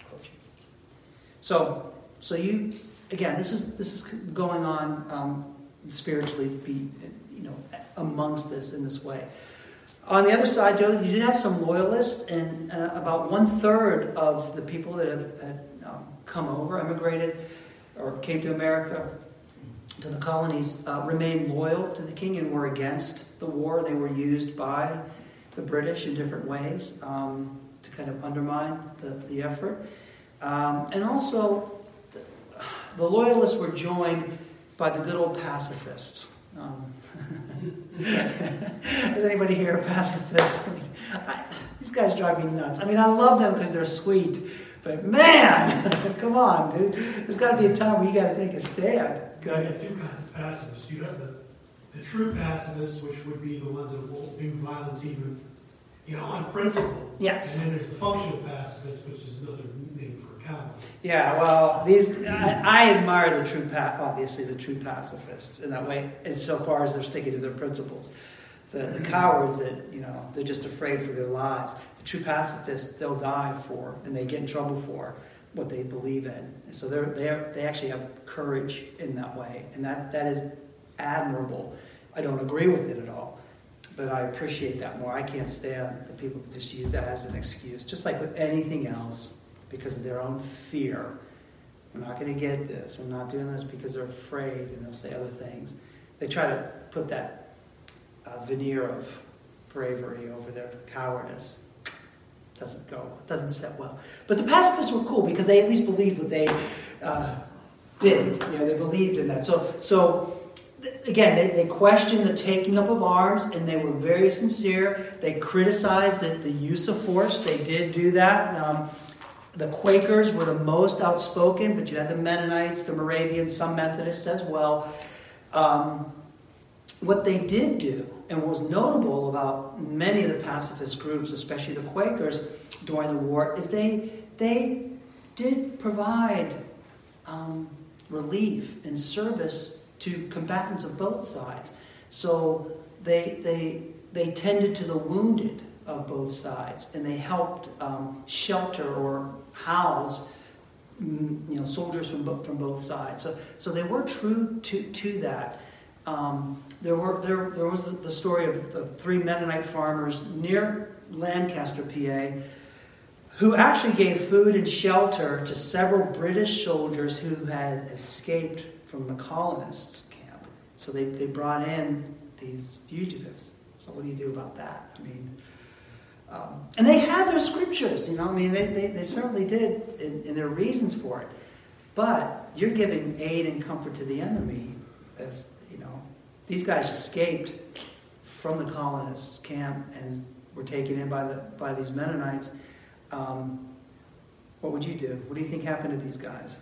clergy. So, so you again, this is this is going on um, spiritually, be you know amongst this in this way. On the other side, Joe, you did have some loyalists, and uh, about one third of the people that have had, um, come over, emigrated, or came to America, to the colonies, uh, remained loyal to the king and were against the war. They were used by the British in different ways um, to kind of undermine the, the effort. Um, and also, the, the loyalists were joined by the good old pacifists. Um, Is anybody here a pacifist? I mean, I, these guys drive me nuts. I mean, I love them because they're sweet, but man, come on, dude. There's got to be a time where you got to take a stand. You have two kinds of pacifists. You have the, the true pacifists, which would be the ones that won't do violence even, you know, on principle. Yes. And then there's the functional pacifists, which is another name for coward. Yeah, well, these I, I admire the true, pa- obviously the true pacifists in that way, insofar as they're sticking to their principles. The, the mm-hmm. cowards that you know they're just afraid for their lives. The true pacifists they'll die for, and they get in trouble for what they believe in. And so they're they they actually have courage in that way, and that that is admirable. I don't agree with it at all, but I appreciate that more. I can't stand the people that just use that as an excuse, just like with anything else because of their own fear. We're not going to get this. We're not doing this because they're afraid, and they'll say other things. They try to put that uh, veneer of bravery over their cowardice. It Doesn't go. It Doesn't set well. But the pacifists were cool because they at least believed what they uh, did. You know, they believed in that. So, so again, they, they questioned the taking up of arms and they were very sincere. They criticized the, the use of force. They did do that. Um, the Quakers were the most outspoken, but you had the Mennonites, the Moravians, some Methodists as well. Um, what they did do, and what was notable about many of the pacifist groups, especially the Quakers during the war, is they they did provide um, relief and service to combatants of both sides. So they they they tended to the wounded of both sides, and they helped um, shelter or house mm, you know soldiers from from both sides. So so they were true to to that. Um, there were there there was the story of the three Mennonite farmers near Lancaster, PA, who actually gave food and shelter to several British soldiers who had escaped from the colonists' camp. So they, they brought in these fugitives. So what do you do about that? I mean, um, and they had their scriptures, you know, I mean, they, they, they certainly did, and, and there are reasons for it. But you're giving aid and comfort to the enemy, as, you know, these guys escaped from the colonists' camp and were taken in by, the, by these Mennonites. Um, what would you do? What do you think happened to these guys?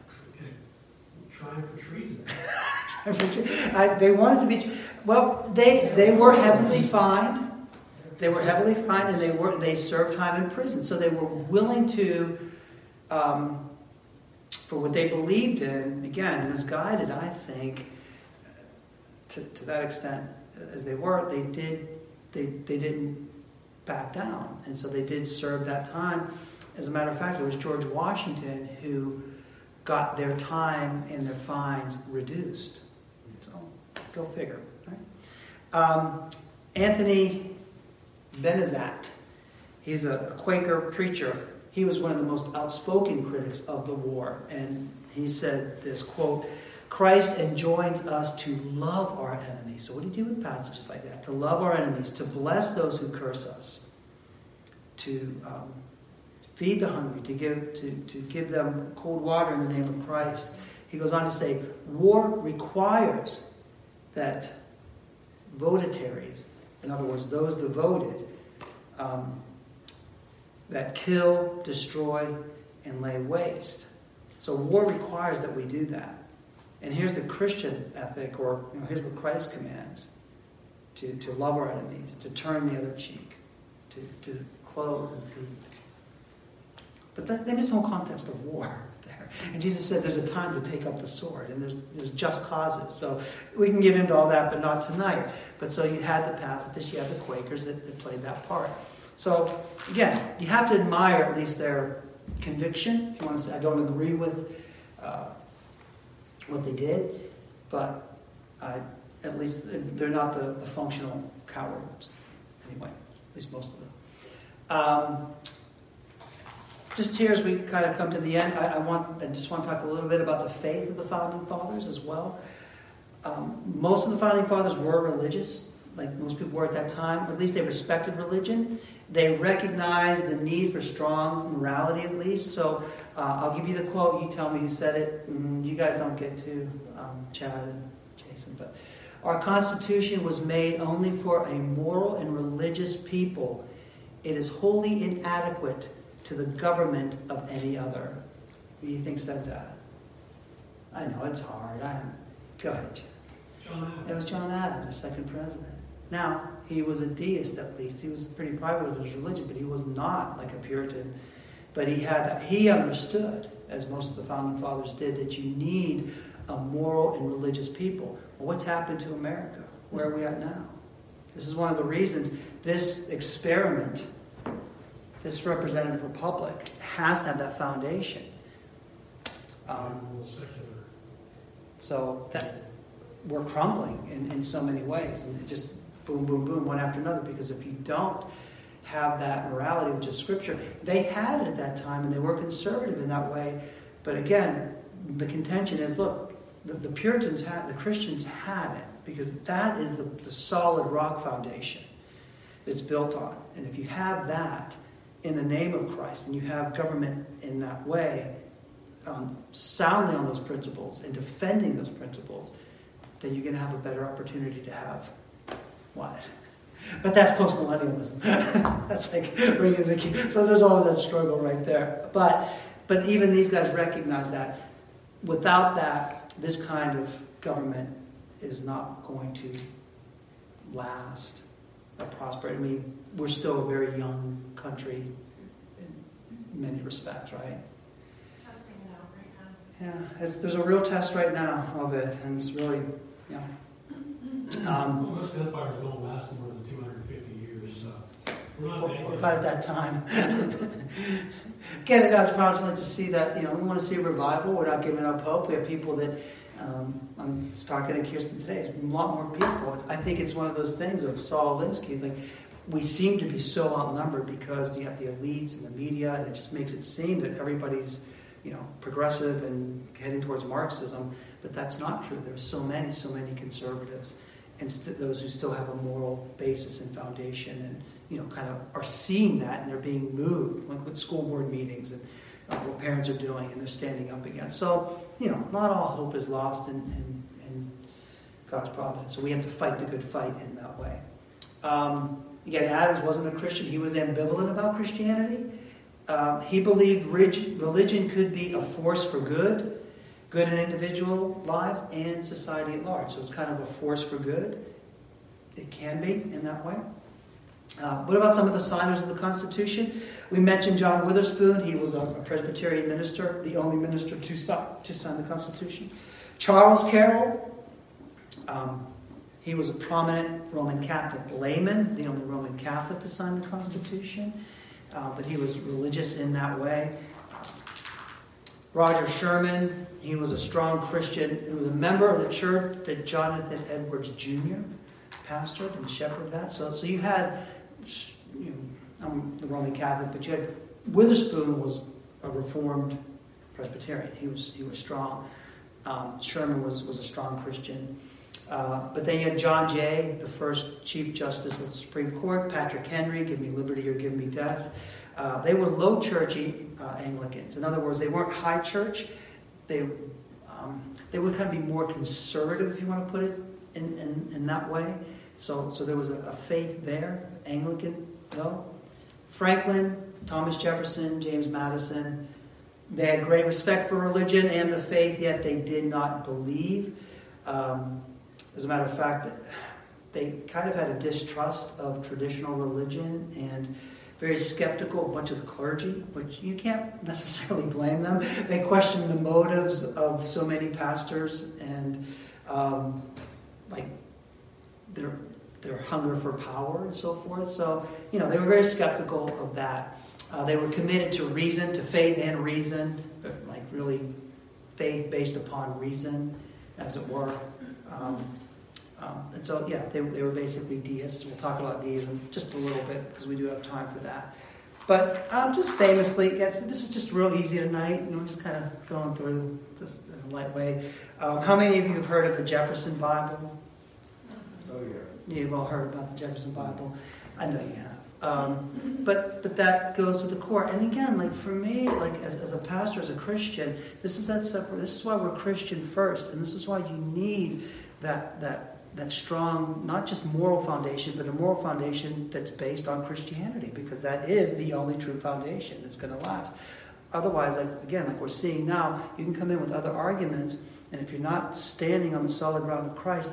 Trying for treason. I, they wanted to be well. They they were heavily fined. They were heavily fined, and they were they served time in prison. So they were willing to, um, for what they believed in. Again, misguided, I think, to, to that extent as they were. They did they they didn't back down, and so they did serve that time. As a matter of fact, it was George Washington who got their time and their fines reduced. So, go figure. Right? Um, Anthony Benezet, he's a Quaker preacher. He was one of the most outspoken critics of the war, and he said this quote: "Christ enjoins us to love our enemies." So, what do you do with passages like that? To love our enemies, to bless those who curse us, to um, feed the hungry, to give to, to give them cold water in the name of Christ. He goes on to say, war requires that votataries, in other words, those devoted, um, that kill, destroy, and lay waste. So war requires that we do that. And here's the Christian ethic, or you know, here's what Christ commands to, to love our enemies, to turn the other cheek, to, to clothe and feed. But that, is no context of war. And Jesus said there's a time to take up the sword, and there's, there's just causes. So we can get into all that, but not tonight. But so you had the pacifists, you had the Quakers that, that played that part. So again, you have to admire at least their conviction. If you want to say, I don't agree with uh, what they did, but I, at least they're not the, the functional cowards. Anyway, at least most of them. Um, just here as we kind of come to the end, I, I, want I just want to talk a little bit about the faith of the founding fathers as well. Um, most of the founding fathers were religious, like most people were at that time. At least they respected religion. They recognized the need for strong morality, at least. So uh, I'll give you the quote. You tell me who said it. Mm, you guys don't get to, um, Chad and Jason, but our Constitution was made only for a moral and religious people. It is wholly inadequate to the government of any other. Who do you think said that? Uh, I know it's hard. I, go ahead. John Adams. It was John Adams, our second president. Now, he was a deist at least. He was pretty private with his religion, but he was not like a Puritan. But he had he understood, as most of the founding fathers did, that you need a moral and religious people. Well, what's happened to America? Where are we at now? This is one of the reasons this experiment, this representative republic, has to have that foundation. Um, so that we're crumbling in, in so many ways, and it just boom, boom, boom, one after another. Because if you don't have that morality, which is Scripture, they had it at that time, and they were conservative in that way. But again, the contention is, look, the, the Puritans had, the Christians had it because that is the, the solid rock foundation it's built on. And if you have that in the name of Christ, and you have government in that way, um, soundly on those principles and defending those principles, then you're going to have a better opportunity to have what? But that's post-millennialism. that's like bringing the key. So there's always that struggle right there. But but even these guys recognize that without that, this kind of government is not going to last or prosper. I mean, we're still a very young country in many respects, right? Testing it out right now. Yeah, there's a real test right now of it, and it's really, you know. Um, Most empires don't last more than 250 years. Uh, we're not We're there. about at that time. Again, God's promised like to see that, you know, we want to see a revival. We're not giving up hope. We have people that, um, I'm talking to Kirsten today, there's a lot more people. It's, I think it's one of those things of Saul Alinsky, like, we seem to be so outnumbered because you have the elites and the media, and it just makes it seem that everybody's, you know, progressive and heading towards Marxism. But that's not true. There's so many, so many conservatives, and st- those who still have a moral basis and foundation, and you know, kind of are seeing that and they're being moved, like with school board meetings and uh, what parents are doing, and they're standing up against. So, you know, not all hope is lost in, in, in God's providence. So we have to fight the good fight in that way. Um, again, Adams wasn't a Christian. He was ambivalent about Christianity. Um, he believed religion could be a force for good, good in individual lives and society at large. So it's kind of a force for good. It can be in that way. Uh, what about some of the signers of the Constitution? We mentioned John Witherspoon. He was a, a Presbyterian minister, the only minister to, to sign the Constitution. Charles Carroll. Um, he was a prominent Roman Catholic layman, the only Roman Catholic to sign the Constitution, uh, but he was religious in that way. Roger Sherman, he was a strong Christian. He was a member of the church that Jonathan Edwards Jr. pastored and shepherded that. So, so you had, you know, I'm the Roman Catholic, but you had Witherspoon was a Reformed Presbyterian. He was he was strong. Um, Sherman was was a strong Christian. Uh, but then you had John Jay, the first Chief Justice of the Supreme Court, Patrick Henry, give me liberty or give me death. Uh, they were low churchy uh, Anglicans. In other words, they weren't high church. They, um, they would kind of be more conservative, if you want to put it in, in, in that way. So, so there was a, a faith there, Anglican, though. Franklin, Thomas Jefferson, James Madison, they had great respect for religion and the faith, yet they did not believe. Um, as a matter of fact, they kind of had a distrust of traditional religion and very skeptical of a bunch of the clergy, which you can't necessarily blame them. They questioned the motives of so many pastors and um, like their their hunger for power and so forth. So you know they were very skeptical of that. Uh, they were committed to reason, to faith and reason, like really faith based upon reason, as it were. Um, um, and so, yeah, they, they were basically deists. We'll talk about deism just a little bit because we do have time for that. But um, just famously, yes, this is just real easy tonight. You know, just kind of going through this in a light way. Um, how many of you have heard of the Jefferson Bible? Oh, yeah. You've all heard about the Jefferson Bible. I know you have. Um, but but that goes to the core. And again, like for me, like as, as a pastor, as a Christian, this is that separate. This is why we're Christian first, and this is why you need that that that strong, not just moral foundation, but a moral foundation that's based on Christianity, because that is the only true foundation that's going to last. Otherwise, again, like we're seeing now, you can come in with other arguments, and if you're not standing on the solid ground of Christ,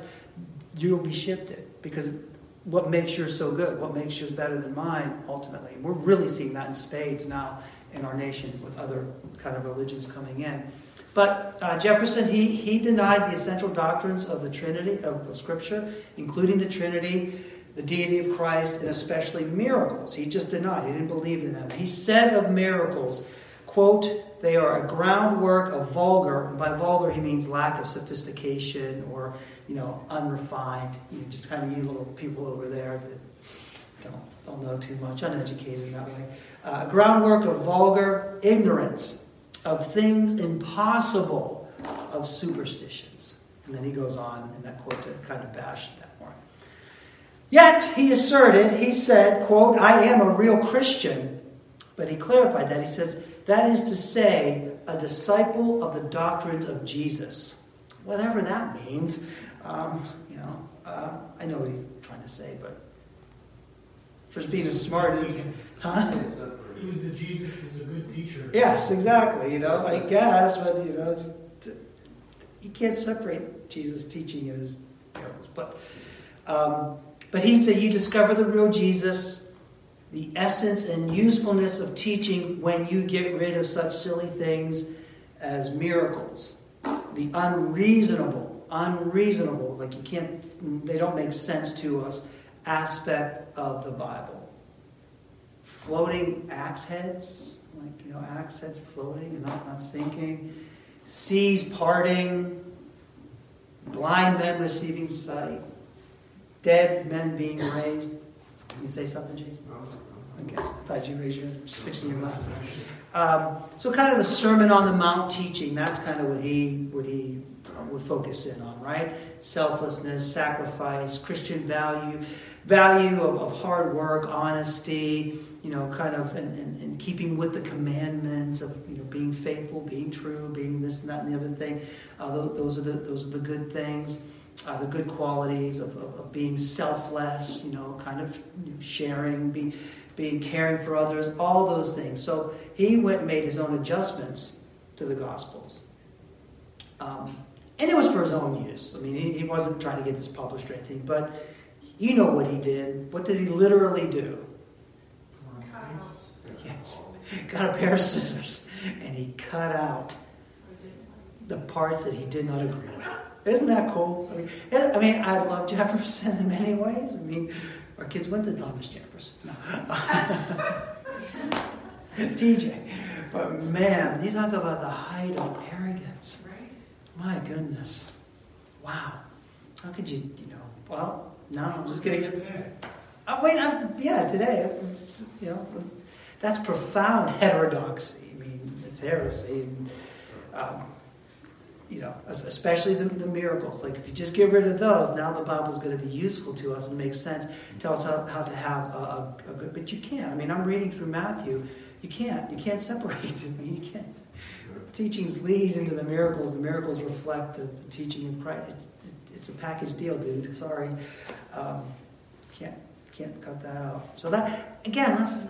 you'll be shifted because what makes yours so good, what makes yours better than mine, ultimately. And We're really seeing that in spades now in our nation with other kind of religions coming in. But uh, Jefferson, he, he denied the essential doctrines of the Trinity, of, of Scripture, including the Trinity, the deity of Christ, and especially miracles. He just denied. He didn't believe in them. He said of miracles, quote, they are a groundwork of vulgar, and by vulgar he means lack of sophistication or, you know, unrefined, you know, just kind of you little people over there that don't, don't know too much, uneducated in that way. Uh, a groundwork of vulgar ignorance of things impossible, of superstitions. And then he goes on in that quote to kind of bash that more. Yet he asserted, he said, quote, I am a real Christian. But he clarified that. He says, that is to say, a disciple of the doctrines of Jesus. Whatever that means. Um, you know, uh, I know what he's trying to say, but for being a smart, huh? The Jesus is a good teacher. Yes, exactly. You know, I guess, but you know, you can't separate Jesus' teaching and his parables. But, um, but he said, you discover the real Jesus, the essence and usefulness of teaching when you get rid of such silly things as miracles, the unreasonable, unreasonable, like you can't, they don't make sense to us aspect of the Bible floating axe heads, like, you know, axe heads floating and not, not sinking, seas parting, blind men receiving sight, dead men being raised. Can you say something, Jason? Okay, I thought you raised your, fixing your glasses. Um, so, kind of the Sermon on the Mount teaching. That's kind of what he what he uh, would focus in on, right? Selflessness, sacrifice, Christian value, value of, of hard work, honesty, you know, kind of in, in, in, keeping with the commandments of you know being faithful, being true, being this and that and the other thing. Uh, those, are the those are the good things, uh, the good qualities of, of, of, being selfless. You know, kind of sharing, being being caring for others, all those things. So he went and made his own adjustments to the Gospels. Um, and it was for his own use. I mean, he, he wasn't trying to get this published or anything, but you know what he did. What did he literally do? Yes. Got a pair of scissors and he cut out the parts that he did not agree with. Isn't that cool? I mean, I mean, I love Jefferson in many ways. I mean, our kids went to Thomas Jefferson. No. TJ. But man, you talk about the height of arrogance. My goodness. Wow. How could you, you know, well, no, I'm just going to get. Oh, wait, I'm, yeah, today. You know, that's profound heterodoxy. I mean, it's heresy. And, um, you know, especially the, the, miracles. Like, if you just get rid of those, now the Bible's going to be useful to us and make sense. Tell us how, how to have a, a, a, good. But you can't. I mean, I'm reading through Matthew. You can't. You can't separate. I mean, you can't. Teachings lead into the miracles. The miracles reflect the, the teaching of Christ. It's, it's, a package deal, dude. Sorry. Um, can't can't cut that out. So that again, is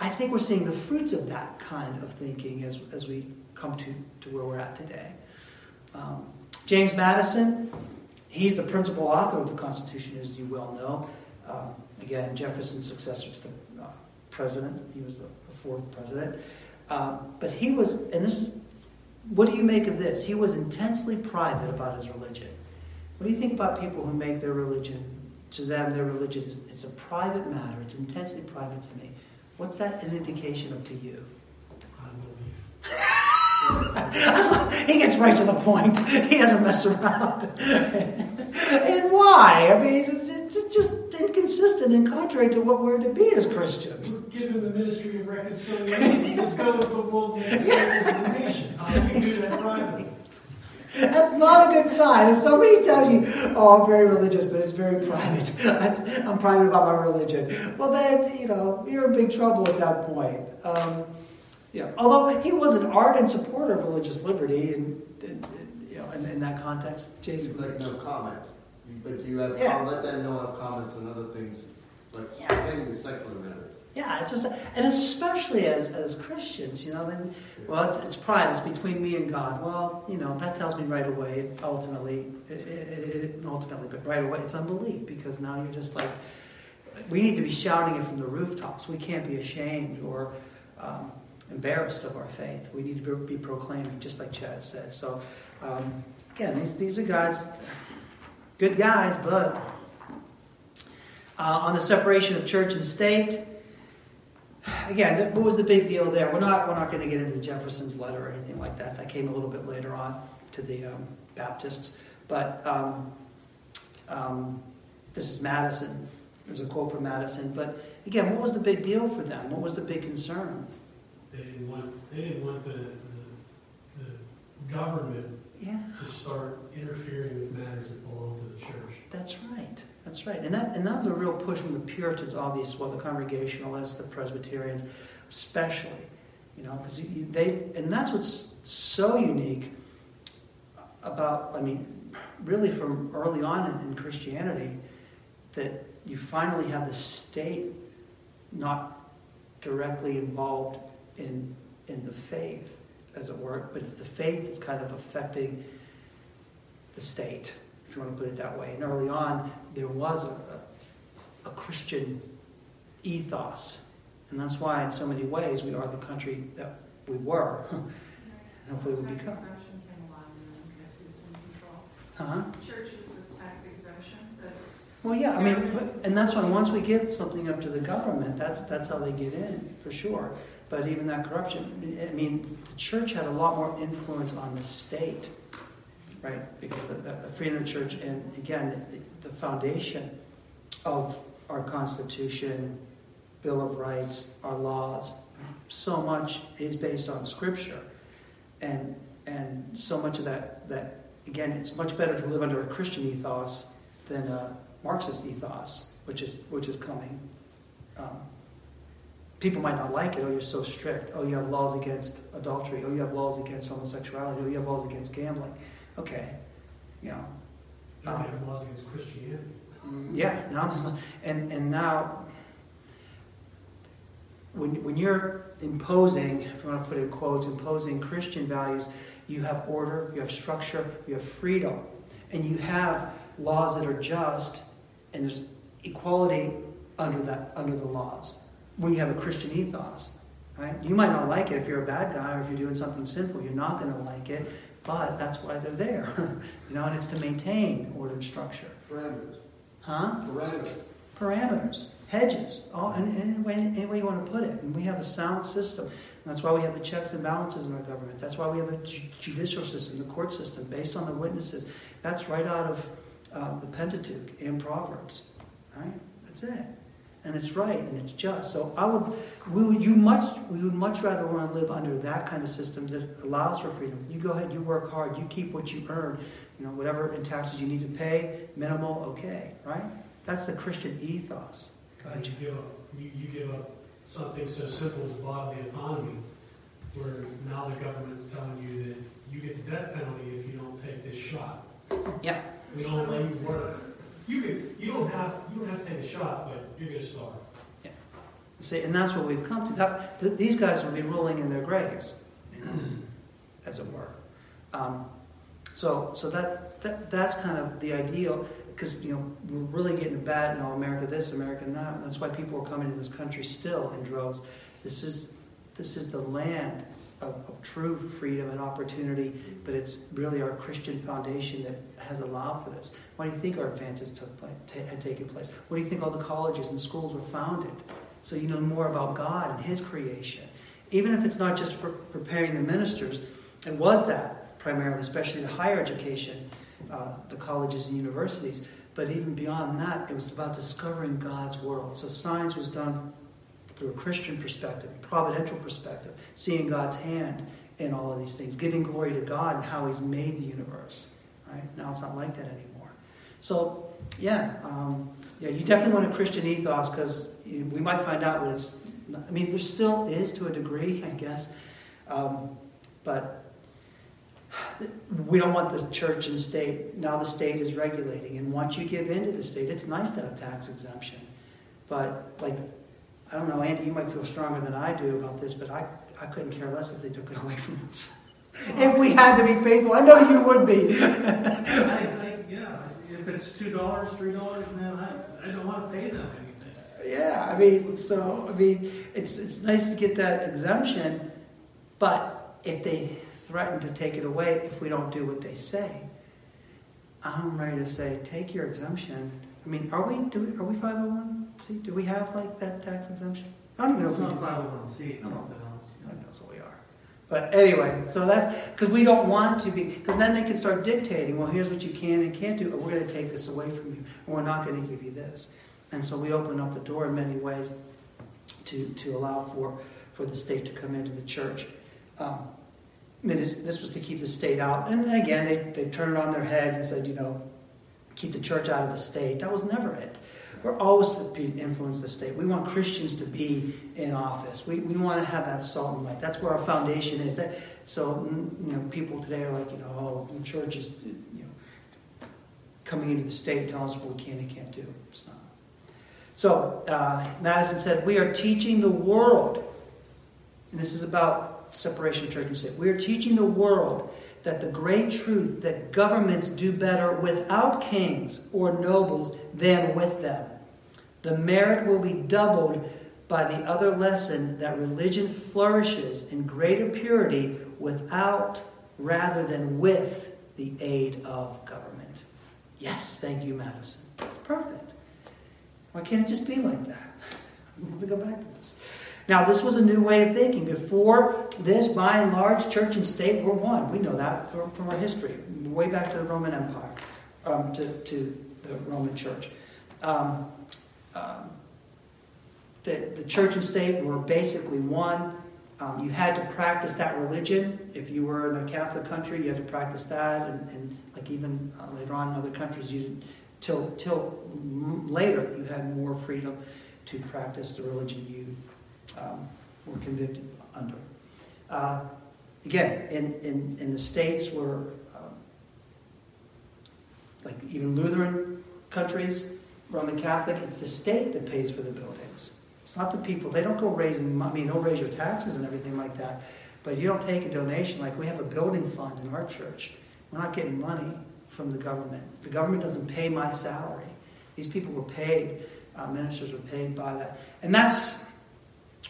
I think we're seeing the fruits of that kind of thinking as, as we come to, to where we're at today. Um, James Madison, he's the principal author of the Constitution, as you well know. Um, again, Jefferson's successor to the uh, president. He was the, the fourth president. Um, but he was, and this is, what do you make of this? He was intensely private about his religion. What do you think about people who make their religion, to them, their religion is it's a private matter, it's intensely private to me? What's that an indication of to you? Unbelief. he gets right to the point. He doesn't mess around. and why? I mean, it's, it's just inconsistent and contrary to what we're to be as Christians. Given the ministry of reconciliation, let's go with the world and the nations. How do you do that privately? That's not a good sign. If somebody tells you, "Oh, I'm very religious, but it's very private. I'm private about my religion," well, then you know you're in big trouble at that point. Um, yeah. Although he was an ardent supporter of religious liberty, and, and, and, you know, in, in that context, It's Jason. like no comment, but you have, Yeah. com- let them know of comments and other things, like Yeah. pertaining to secular matters. Yeah, it's just, and especially as as Christians, you know, then well, it's it's private. It's between me and God. Well, you know, that tells me right away. Ultimately, it, it, it- ultimately, but right away, it's unbelief because now you're just like, we need to be shouting it from the rooftops. We can't be ashamed or um, embarrassed of our faith. We need to be proclaiming, just like Chad said. So, um, again, these these are guys, good guys, but. Uh, on the separation of church and state, again, what was the big deal there? We're not, we're not going to get into Jefferson's letter or anything like that. That came a little bit later on to the um, Baptists. But um, um, this is Madison. There's a quote from Madison. But again, what was the big deal for them? What was the big concern? They didn't want, they didn't want the, the, the government Yeah, to start interfering with matters that belong to the church. That's right. That's right. And that, and that was a real push from the Puritans, obviously, well, the Congregationalists, the Presbyterians, especially. You know, because they, and that's what's so unique about, I mean, really from early on in, in Christianity, that you finally have the state not directly involved in, in the faith, as it were, but it's the faith that's kind of affecting the state, you want to put it that way. And early on, there was a, a, a Christian ethos. And that's why, in so many ways, we are the country that we were. And hopefully we'll Tax become. exemption came along and I guess it control. Huh? Churches with tax exemption, that's. Well, yeah, I mean, but, and that's why once we give something up to the government, that's that's how they get in for sure. But even that corruption, I mean, the church had a lot more influence on the state, right? Because of the, the freedom of the church, and again, the, the foundation of our Constitution, Bill of Rights, our laws, so much is based on Scripture, and and so much of that that again, it's much better to live under a Christian ethos than a Marxist ethos, which is which is coming. Um, people might not like it. Oh, you're so strict. Oh, you have laws against adultery. Oh, you have laws against homosexuality. Oh, you have laws against gambling. Okay, you know. Now, laws against Christianity. Yeah, now and and now when when you're imposing, if you want to put it in quotes, imposing Christian values, you have order, you have structure, you have freedom, and you have laws that are just, and there's equality under that under the laws. When you have a Christian ethos, right? You might not like it if you're a bad guy or if you're doing something sinful. You're not going to like it, but that's why they're there, you know. And it's to maintain order and structure, Parameters, huh? parameters. parameters, hedges, all, any, any, way, any way you want to put it. And we have a sound system. And that's why we have the checks and balances in our government. That's why we have a judicial system, the court system, based on the witnesses. That's right out of uh, the Pentateuch and Proverbs. Right? That's it. And it's right and it's just. So I would, we would, you much, we would much rather want to live under that kind of system that allows for freedom. You go ahead, you work hard, you keep what you earn. You know, whatever in taxes you need to pay, minimal, okay, right? That's the Christian ethos. Go ahead. You give up, you, you give up something so simple as bodily autonomy, where now the government's telling you that you get the death penalty if you don't take this shot. Yeah. We don't let you work. You could, you don't have, you don't have to take a shot, but you're gonna starve. See, and that's what we've come to. That, th- these guys will be rolling in their graves, as it were. Um, so, so that, that that's kind of the ideal because you know we're really getting bad now. America this, America that. And that's why people are coming to this country still in droves. This is this is the land of, of true freedom and opportunity, but it's really our Christian foundation that has allowed for this. Why do you think our advances took place, ta- had taken place? What do you think all the colleges and schools were founded? So you know more about God and His creation. Even if it's not just for preparing the ministers, it was that primarily, especially the higher education, uh, the colleges and universities. But even beyond that, it was about discovering God's world. So science was done through a Christian perspective, providential perspective, seeing God's hand in all of these things, giving glory to God and how He's made the universe. Right now, it's not like that anymore. So, yeah, um, yeah, you definitely want a Christian ethos because we might find out what it's. I mean, there still is to a degree, I guess, um, but we don't want the church and state. Now the state is regulating, and once you give in to the state, it's nice to have tax exemption, but like I don't know, Andy, you might feel stronger than I do about this, but I, I couldn't care less if they took it away from us. if we had to be faithful, I know you would be. I, I, yeah, if it's two dollars, three dollars, man, I, I don't want to pay them anything. yeah, I mean, so I mean, it's it's nice to get that exemption, but if they threaten to take it away if we don't do what they say, I'm ready to say, take your exemption. I mean, are we do we, are we oh 501c? Do we have like that tax exemption? I don't even know It's if we not do. five oh one C, it's No. something else. God knows what we are. But anyway, so that's because we don't want to be, because then they can start dictating, well, here's what you can and can't do, or we're going to take this away from you, and we're not going to give you this. And so we open up the door in many ways to, to allow for, for the state to come into the church. Um, it is, this was to keep the state out. And again, they, they turned it on their heads and said, you know, keep the church out of the state. That was never it. We're always to be influence the state. We want Christians to be in office. We, we want to have that salt and light. That's where our foundation is. That so you know people today are like you know oh the church is you know coming into the state telling us what we can and can't do. It's not. So uh, Madison said we are teaching the world, and this is about separation of church and state. We are teaching the world that the great truth that governments do better without kings or nobles than with them. The merit will be doubled by the other lesson that religion flourishes in greater purity without rather than with the aid of government. Yes, thank you, Madison. Perfect. Why can't it just be like that? We have to go back to this. Now, this was a new way of thinking. Before this, by and large, church and state were one. We know that from, from our history, way back to the Roman Empire, um, to, to the Roman Church. Um, um, the, the church and state were basically one. Um, you had to practice that religion. If you were in a Catholic country, you had to practice that. And, and like even uh, later on in other countries, you didn't, till, till later, you had more freedom to practice the religion you um, were convicted under. Uh, again, in, in, in the states where, um, like even Lutheran countries, Roman Catholic, it's the state that pays for the buildings. It's not the people. They don't go raising money. I mean, they'll raise your taxes and everything like that. But you don't take a donation like we have a building fund in our church. We're not getting money from the government. The government doesn't pay my salary. These people were paid, uh, ministers were paid by that. And that's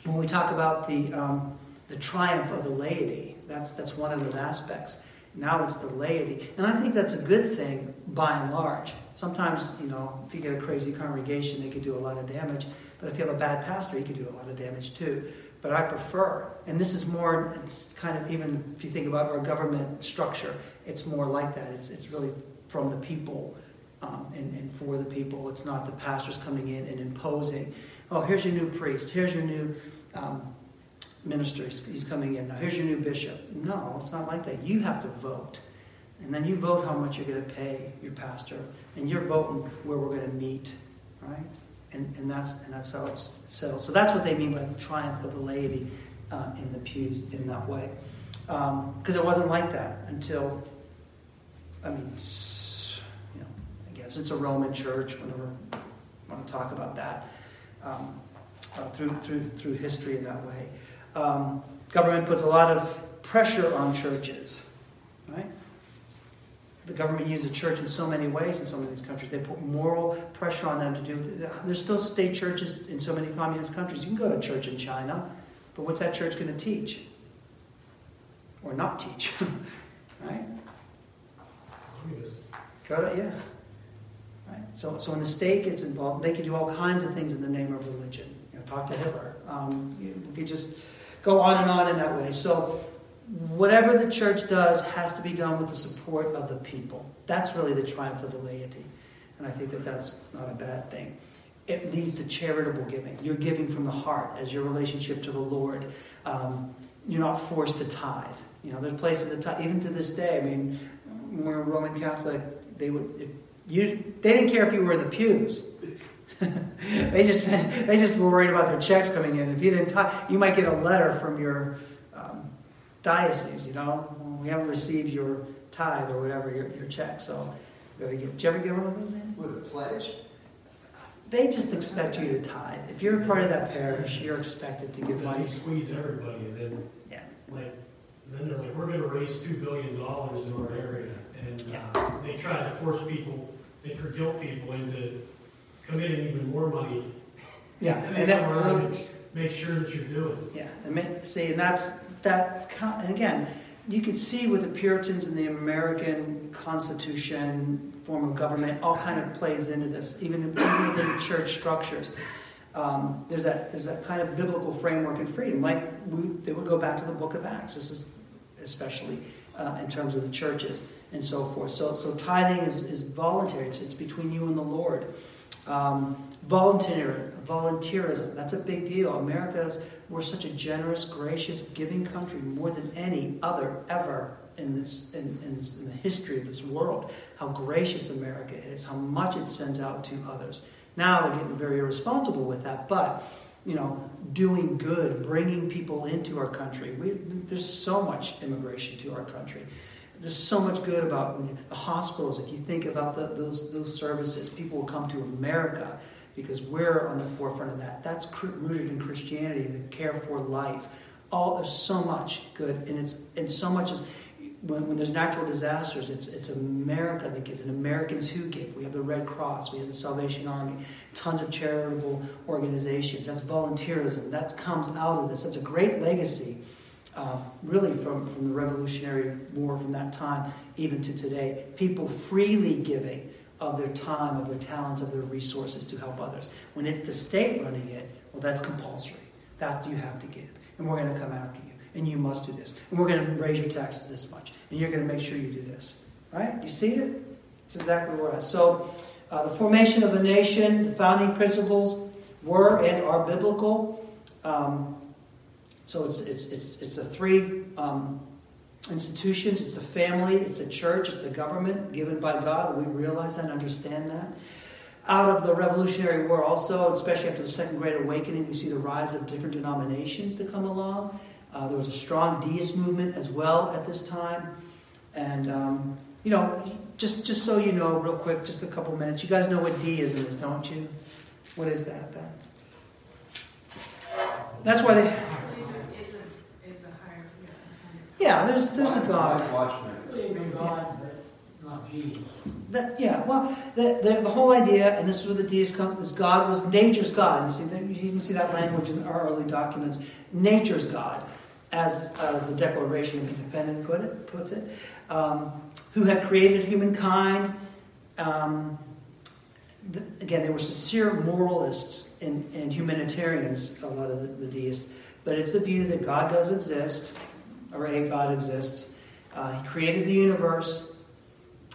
when we talk about the, um, the triumph of the laity. That's, that's one of those aspects. Now it's the laity. And I think that's a good thing by and large. Sometimes, you know, if you get a crazy congregation, they could do a lot of damage. But if you have a bad pastor, he could do a lot of damage too. But I prefer, and this is more, it's kind of even if you think about our government structure, it's more like that. It's, it's really from the people um, and, and for the people. It's not the pastors coming in and imposing, oh, here's your new priest, here's your new um, minister, he's, coming in. Now, here's your new bishop. No, it's not like that. You have to vote. And then you vote how much you're going to pay your pastor, and you're voting where we're going to meet, right? And, and, that's, and that's how it's settled. So that's what they mean by the triumph of the laity uh, in the pews in that way. Because um, it wasn't like that until, I mean, you know, I guess it's a Roman church, whenever I want to talk about that. Um, uh, through, through, through history in that way. Um, government puts a lot of pressure on churches, right? The government uses the church in so many ways in some of these countries. They put moral pressure on them to do. There's still state churches in so many communist countries. You can go to church in China, but what's that church going to teach? Or not teach, right? Go to, yeah. Right? So, so when the state gets involved, they can do all kinds of things in the name of religion. You know, talk to Hitler. Um, you, could just go on and on in that way. So whatever the church does has to be done with the support of the people. That's really the triumph of the laity. And I think that that's not a bad thing. It leads to charitable giving. You're giving from the heart as your relationship to the Lord. Um, you're not forced to tithe. You know, there's places that tithe, even to this day. I mean, when we're Roman Catholic, they would you. They didn't care if you were in the pews. they just they just were worried about their checks coming in. If you didn't tithe, you might get a letter from your um, diocese. You know, we haven't received your tithe or whatever your, your check. So, you gotta get. Did you ever get one of those? In? What, a pledge? They just expect you to tithe. If you're a part of that parish, you're expected to give They money. squeeze everybody, and then, Yeah. like, then they're like, we're gonna raise two billion dollars in our area, and, Yeah. uh, they try to force people, they guilt people into committing even more money. Yeah, And and that, come and make sure that you're doing. Yeah, and see, and that's that. And again, you could see with the Puritans and the American Constitution form of government, all kind of plays into this, even, even within the church structures. Um, there's that there's that kind of biblical framework and freedom. Like we, they would go back to the Book of Acts. This is especially uh, in terms of the churches and so forth. So so tithing is, is voluntary. It's, it's between you and the Lord. Um, volunteer, volunteerism, that's a big deal. America's, we're such a generous, gracious, giving country, more than any other ever in, this, in, in, in the history of this world. How gracious America is, how much it sends out to others. Now they're getting very irresponsible with that, but you know, doing good, bringing people into our country. We, there's so much immigration to our country. There's so much good about the hospitals. If you think about the, those those services, people will come to America because we're on the forefront of that. That's rooted in Christianity, the care for life. All there's so much good, and it's and so much is when, when there's natural disasters, it's it's America that gives, and Americans who give. We have the Red Cross, we have the Salvation Army, tons of charitable organizations. That's volunteerism. That comes out of this. That's a great legacy uh, really from, from the Revolutionary War from that time even to today. People freely giving of their time, of their talents, of their resources to help others. When it's the state running it, well, that's compulsory. That's you have to give. And we're going to come after you. And you must do this. And we're going to raise your taxes this much. And you're going to make sure you do this. Right? You see it? It's exactly where we're. So, uh, the formation of a nation, the founding principles were and are biblical. Um, so it's, it's, it's, it's the three um, institutions it's the family, it's the church, it's the government given by God. We realize that and understand that. Out of the Revolutionary War, also, especially after the Second Great Awakening, we see the rise of different denominations that come along. Uh, there was a strong deist movement as well at this time. And, um, you know, just, just so you know, real quick, just a couple minutes, you guys know what deism is, don't you? What is that then? That's why they. I believe it is a, is a higher, Yeah, there's there's a God. Watchman. God, but not Jesus. That, yeah, well, the, the, the whole idea, and this is where the deists come, is God was nature's God. And see, that- you can see that language in our early documents. Nature's God, as, as the Declaration of Independence put it, puts it, um, who had created humankind. Um, th- again, they were sincere moralists and, and humanitarians, a lot of the, the deists. But it's the view that God does exist, or a God exists. Uh, he created the universe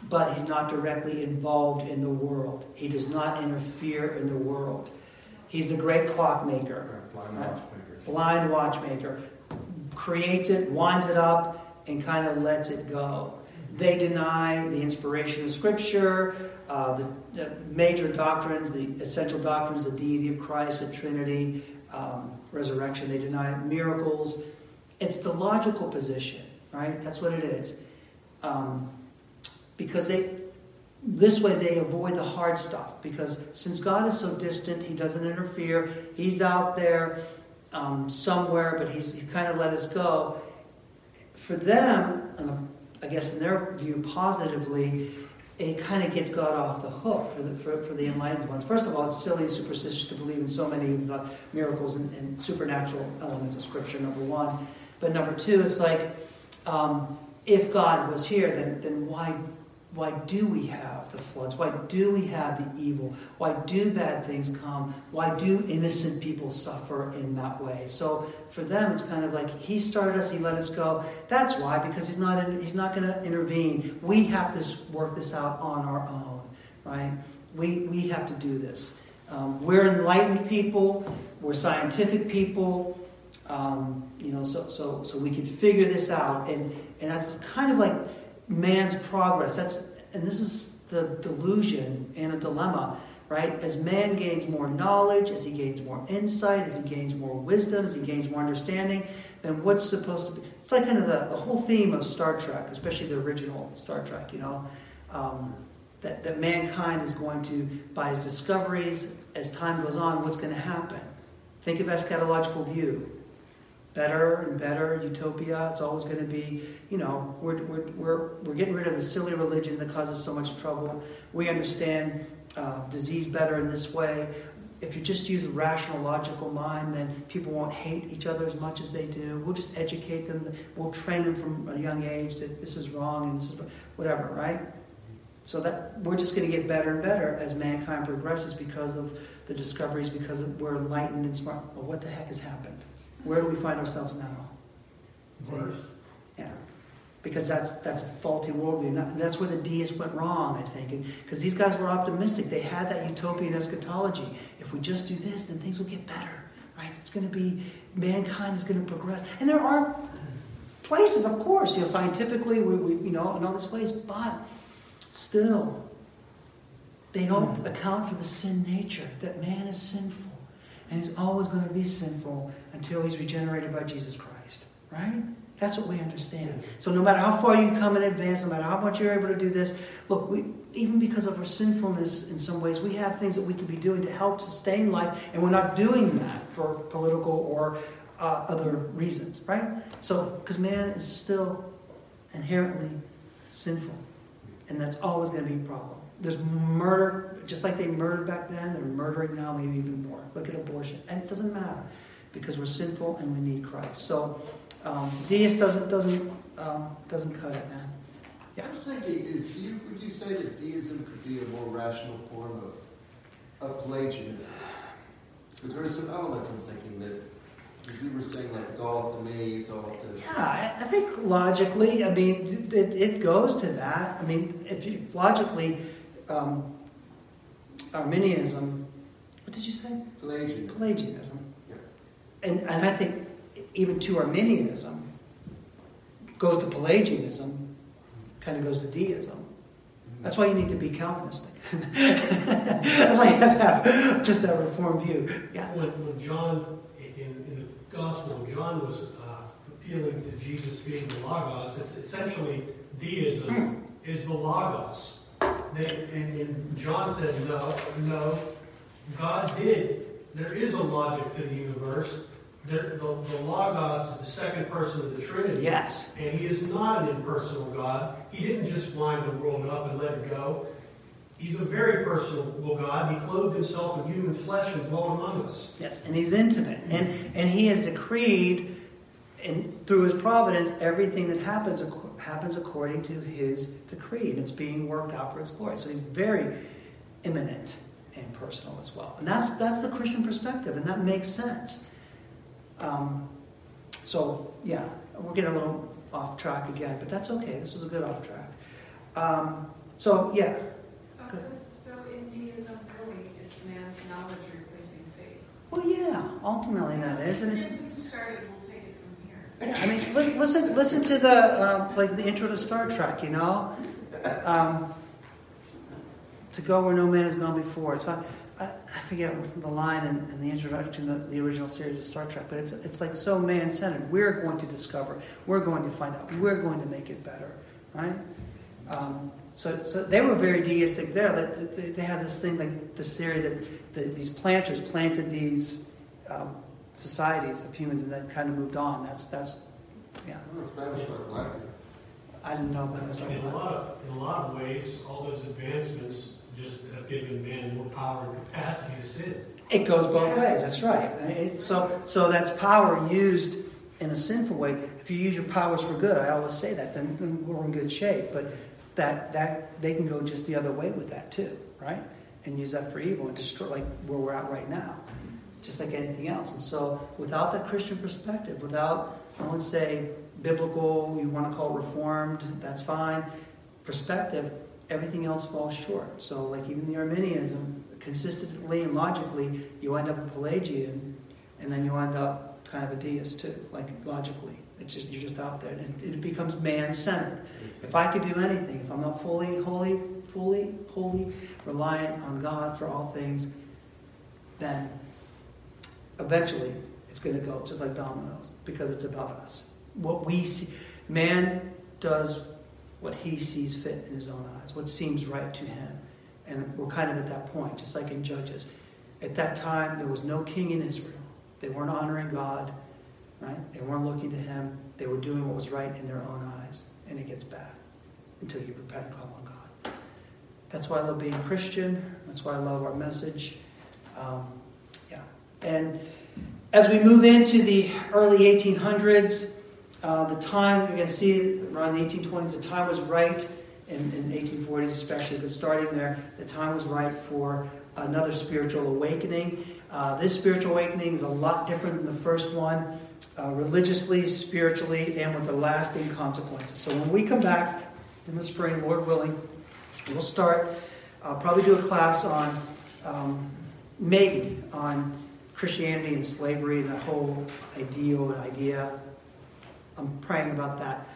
but he's not directly involved in the world. He does not interfere in the world. He's the great clockmaker, Blind Right. watchmaker. blind watchmaker, creates it, winds it up, and kind of lets it go. They deny the inspiration of Scripture, uh, the, the major doctrines, the essential doctrines, the deity of Christ, the Trinity, um, resurrection. They deny miracles. It's the logical position, right? That's what it is. Um, because they this way they avoid the hard stuff because since God is so distant, He doesn't interfere. He's out there um, somewhere, but He's, He's kind of let us go. For them, I guess in their view, positively, it kind of gets God off the hook for the, for, for the enlightened ones. First of all, it's silly and superstitious to believe in so many of the miracles and, and supernatural elements of Scripture, number one. But number two, it's like, um, if God was here, then, then why why do we have the floods? Why do we have the evil? Why do bad things come? Why do innocent people suffer in that way? So for them, it's kind of like He started us, He let us go. That's why, because He's not He's not going to intervene. We have to work this out on our own, right? We we have to do this. Um, we're enlightened people. We're scientific people. Um, you know, so so so we can figure this out, and and that's kind of like man's progress. That's and this is the delusion and a dilemma, right? As man gains more knowledge, as he gains more insight, as he gains more wisdom, as he gains more understanding, then what's supposed to be? It's like kind of the, the whole theme of Star Trek, especially the original Star Trek. You know. Um, that, that mankind is going to, by his discoveries, as time goes on, what's going to happen? Think of eschatological view better and better utopia. It's always going to be, you know, we're, we're, we're, we're getting rid of the silly religion that causes so much trouble. We understand uh, disease better in this way. If you just use a rational, logical mind, then people won't hate each other as much as they do. We'll just educate them. We'll train them from a young age that this is wrong and this is whatever, right? So that we're just going to get better and better as mankind progresses because of the discoveries, because we're enlightened and smart. Well, what the heck has happened? Where do we find ourselves now? Worse. Yeah. Because that's that's a faulty worldview. That's where the deists went wrong, I think. Because these guys were optimistic. They had that utopian eschatology. If we just do this, then things will get better. Right? It's going to be mankind is going to progress. And there are places, of course, you know, scientifically, we, we you know, in all these ways, but still, they don't hmm. account for the sin nature that man is sinful and he's always going to be sinful until he's regenerated by Jesus Christ. Right? That's what we understand. So no matter how far you come in advance, no matter how much you're able to do this, look, we, even because of our sinfulness in some ways, we have things that we could be doing to help sustain life, and we're not doing that for political or uh, other reasons, right? So, because man is still inherently sinful, and that's always going to be a problem. There's murder, just like they murdered back then, they're murdering now, maybe even more. Look at abortion. And it doesn't matter because we're sinful and we need Christ. So, um, deist doesn't, doesn't, um, doesn't cut it, man. Yeah. I was thinking, is, you, would you say that deism could be a more rational form of, of Pelagianism? Because there are some elements I'm thinking that you were saying like it's all up to me, it's all up to. Yeah, I think logically, I mean, it, it goes to that. I mean, if you logically, um, Arminianism, what did you say? Pelagianism. Pelagianism. Yeah. And, and I think even to Arminianism, goes to Pelagianism, kind of goes to deism. That's why you need to be Calvinistic. That's why you have to have just that reformed view. Yeah. When, when John, in, in the Gospel, John was uh, appealing to Jesus being the Logos, it's essentially deism is the Logos. They, and, and John said, no, no, God did. There is a logic to the universe. There, the, the Logos is the second person of the Trinity. Yes. And he is not an impersonal God. He didn't just wind the world up and let it go. He's a very personal God. He clothed himself in human flesh and dwelt among us. Yes, and he's intimate. And, and he has decreed, and through his providence, everything that happens happens according to his decree, and it's being worked out for his glory. So he's very immanent and personal as well. And that's, that's the Christian perspective, and that makes sense. Um, so, yeah, we're getting a little off track again, but that's okay. This was a good off track. Um, so, yeah. Uh, so, so in deism, really, it's man's knowledge replacing faith. Well, yeah, ultimately that is, and it's. Started, we'll take it from here. I mean, listen, listen to the uh, like the intro to Star Trek. You know, um, to go where no man has gone before. So I, I, forget the line in, in the introduction to the original series of Star Trek, but it's it's like so man centered. We're going to discover. We're going to find out. We're going to make it better, right? Um, So, so they were very deistic there. They, they had this thing like this theory that the, these planters planted these um, societies of humans and then kind of moved on. That's that's yeah. I don't know if Spanish like black. I didn't know about In a lot of, in a lot of ways, all those advancements just have given man more power and capacity to sin. It goes both ways. That's right. It- so, so that's power used in a sinful way. If you use your powers for good, I always say that, then, then we're in good shape. But that that they can go just the other way with that too, right? And use that for evil and destroy, like where we're at right now, just like anything else. And so, without that Christian perspective, without I would say biblical, you want to call it reformed, that's fine. Perspective, everything else falls short. So, like even the Arminianism, consistently and logically, you end up a Pelagian, and then you end up kind of a deist too, like logically. It's just, you're just out there, and it becomes man-centered. If I could do anything, if I'm not fully, wholly, fully, wholly reliant on God for all things, then eventually it's going to go just like dominoes because it's about us. What we see, man does what he sees fit in his own eyes, what seems right to him. And we're kind of at that point, just like in Judges. At that time, there was no king in Israel. They weren't honoring God, right? They weren't looking to him. They were doing what was right in their own eyes. And it gets bad until you repent and call on God. That's why I love being Christian. That's why I love our message. Um. And as we move into the early 1800s, uh, the time, you're going to see around the 1820s, the time was right, in, in 1840s especially, but starting there, the time was right for another spiritual awakening. Uh, this spiritual awakening is a lot different than the first one, uh, religiously, spiritually, and with the lasting consequences. So when we come back in the spring, Lord willing, we'll start, uh, probably do a class on, um, maybe, on Christianity and slavery, the whole ideal and idea. I'm praying about that.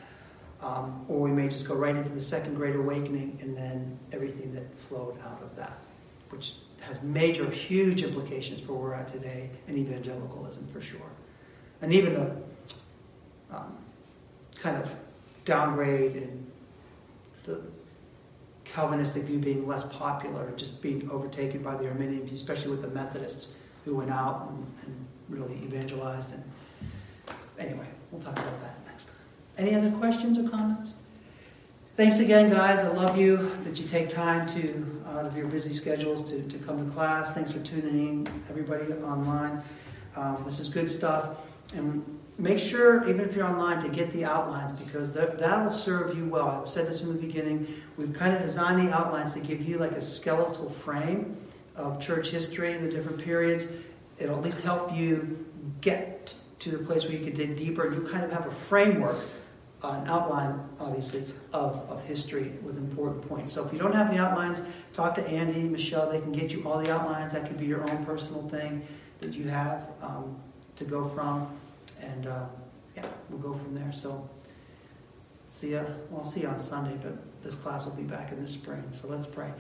Um, or we may just go right into the second great awakening and then everything that flowed out of that, which has major, huge implications for where we're at today in evangelicalism for sure. And even the um, kind of downgrade and the Calvinistic view being less popular, just being overtaken by the Arminian view, especially with the Methodists who went out and, and really evangelized. And anyway, we'll talk about that next time. Any other questions or comments? Thanks again, guys. I love you that you take time to out of your busy schedules to, to come to class. Thanks for tuning in, everybody online. Um, this is good stuff. And make sure, even if you're online, to get the outlines because that, that will serve you well. I've said this in the beginning. We've kind of designed the outlines to give you like a skeletal frame of church history in the different periods. It'll at least help you get to the place where you can dig deeper. And you kind of have a framework, uh, an outline, obviously, of, of history with important points. So if you don't have the outlines, talk to Andy, Michelle. They can get you all the outlines. That could be your own personal thing that you have um, to go from. And uh, yeah, we'll go from there. So see ya. Well, I'll see you on Sunday, but this class will be back in the spring. So let's pray.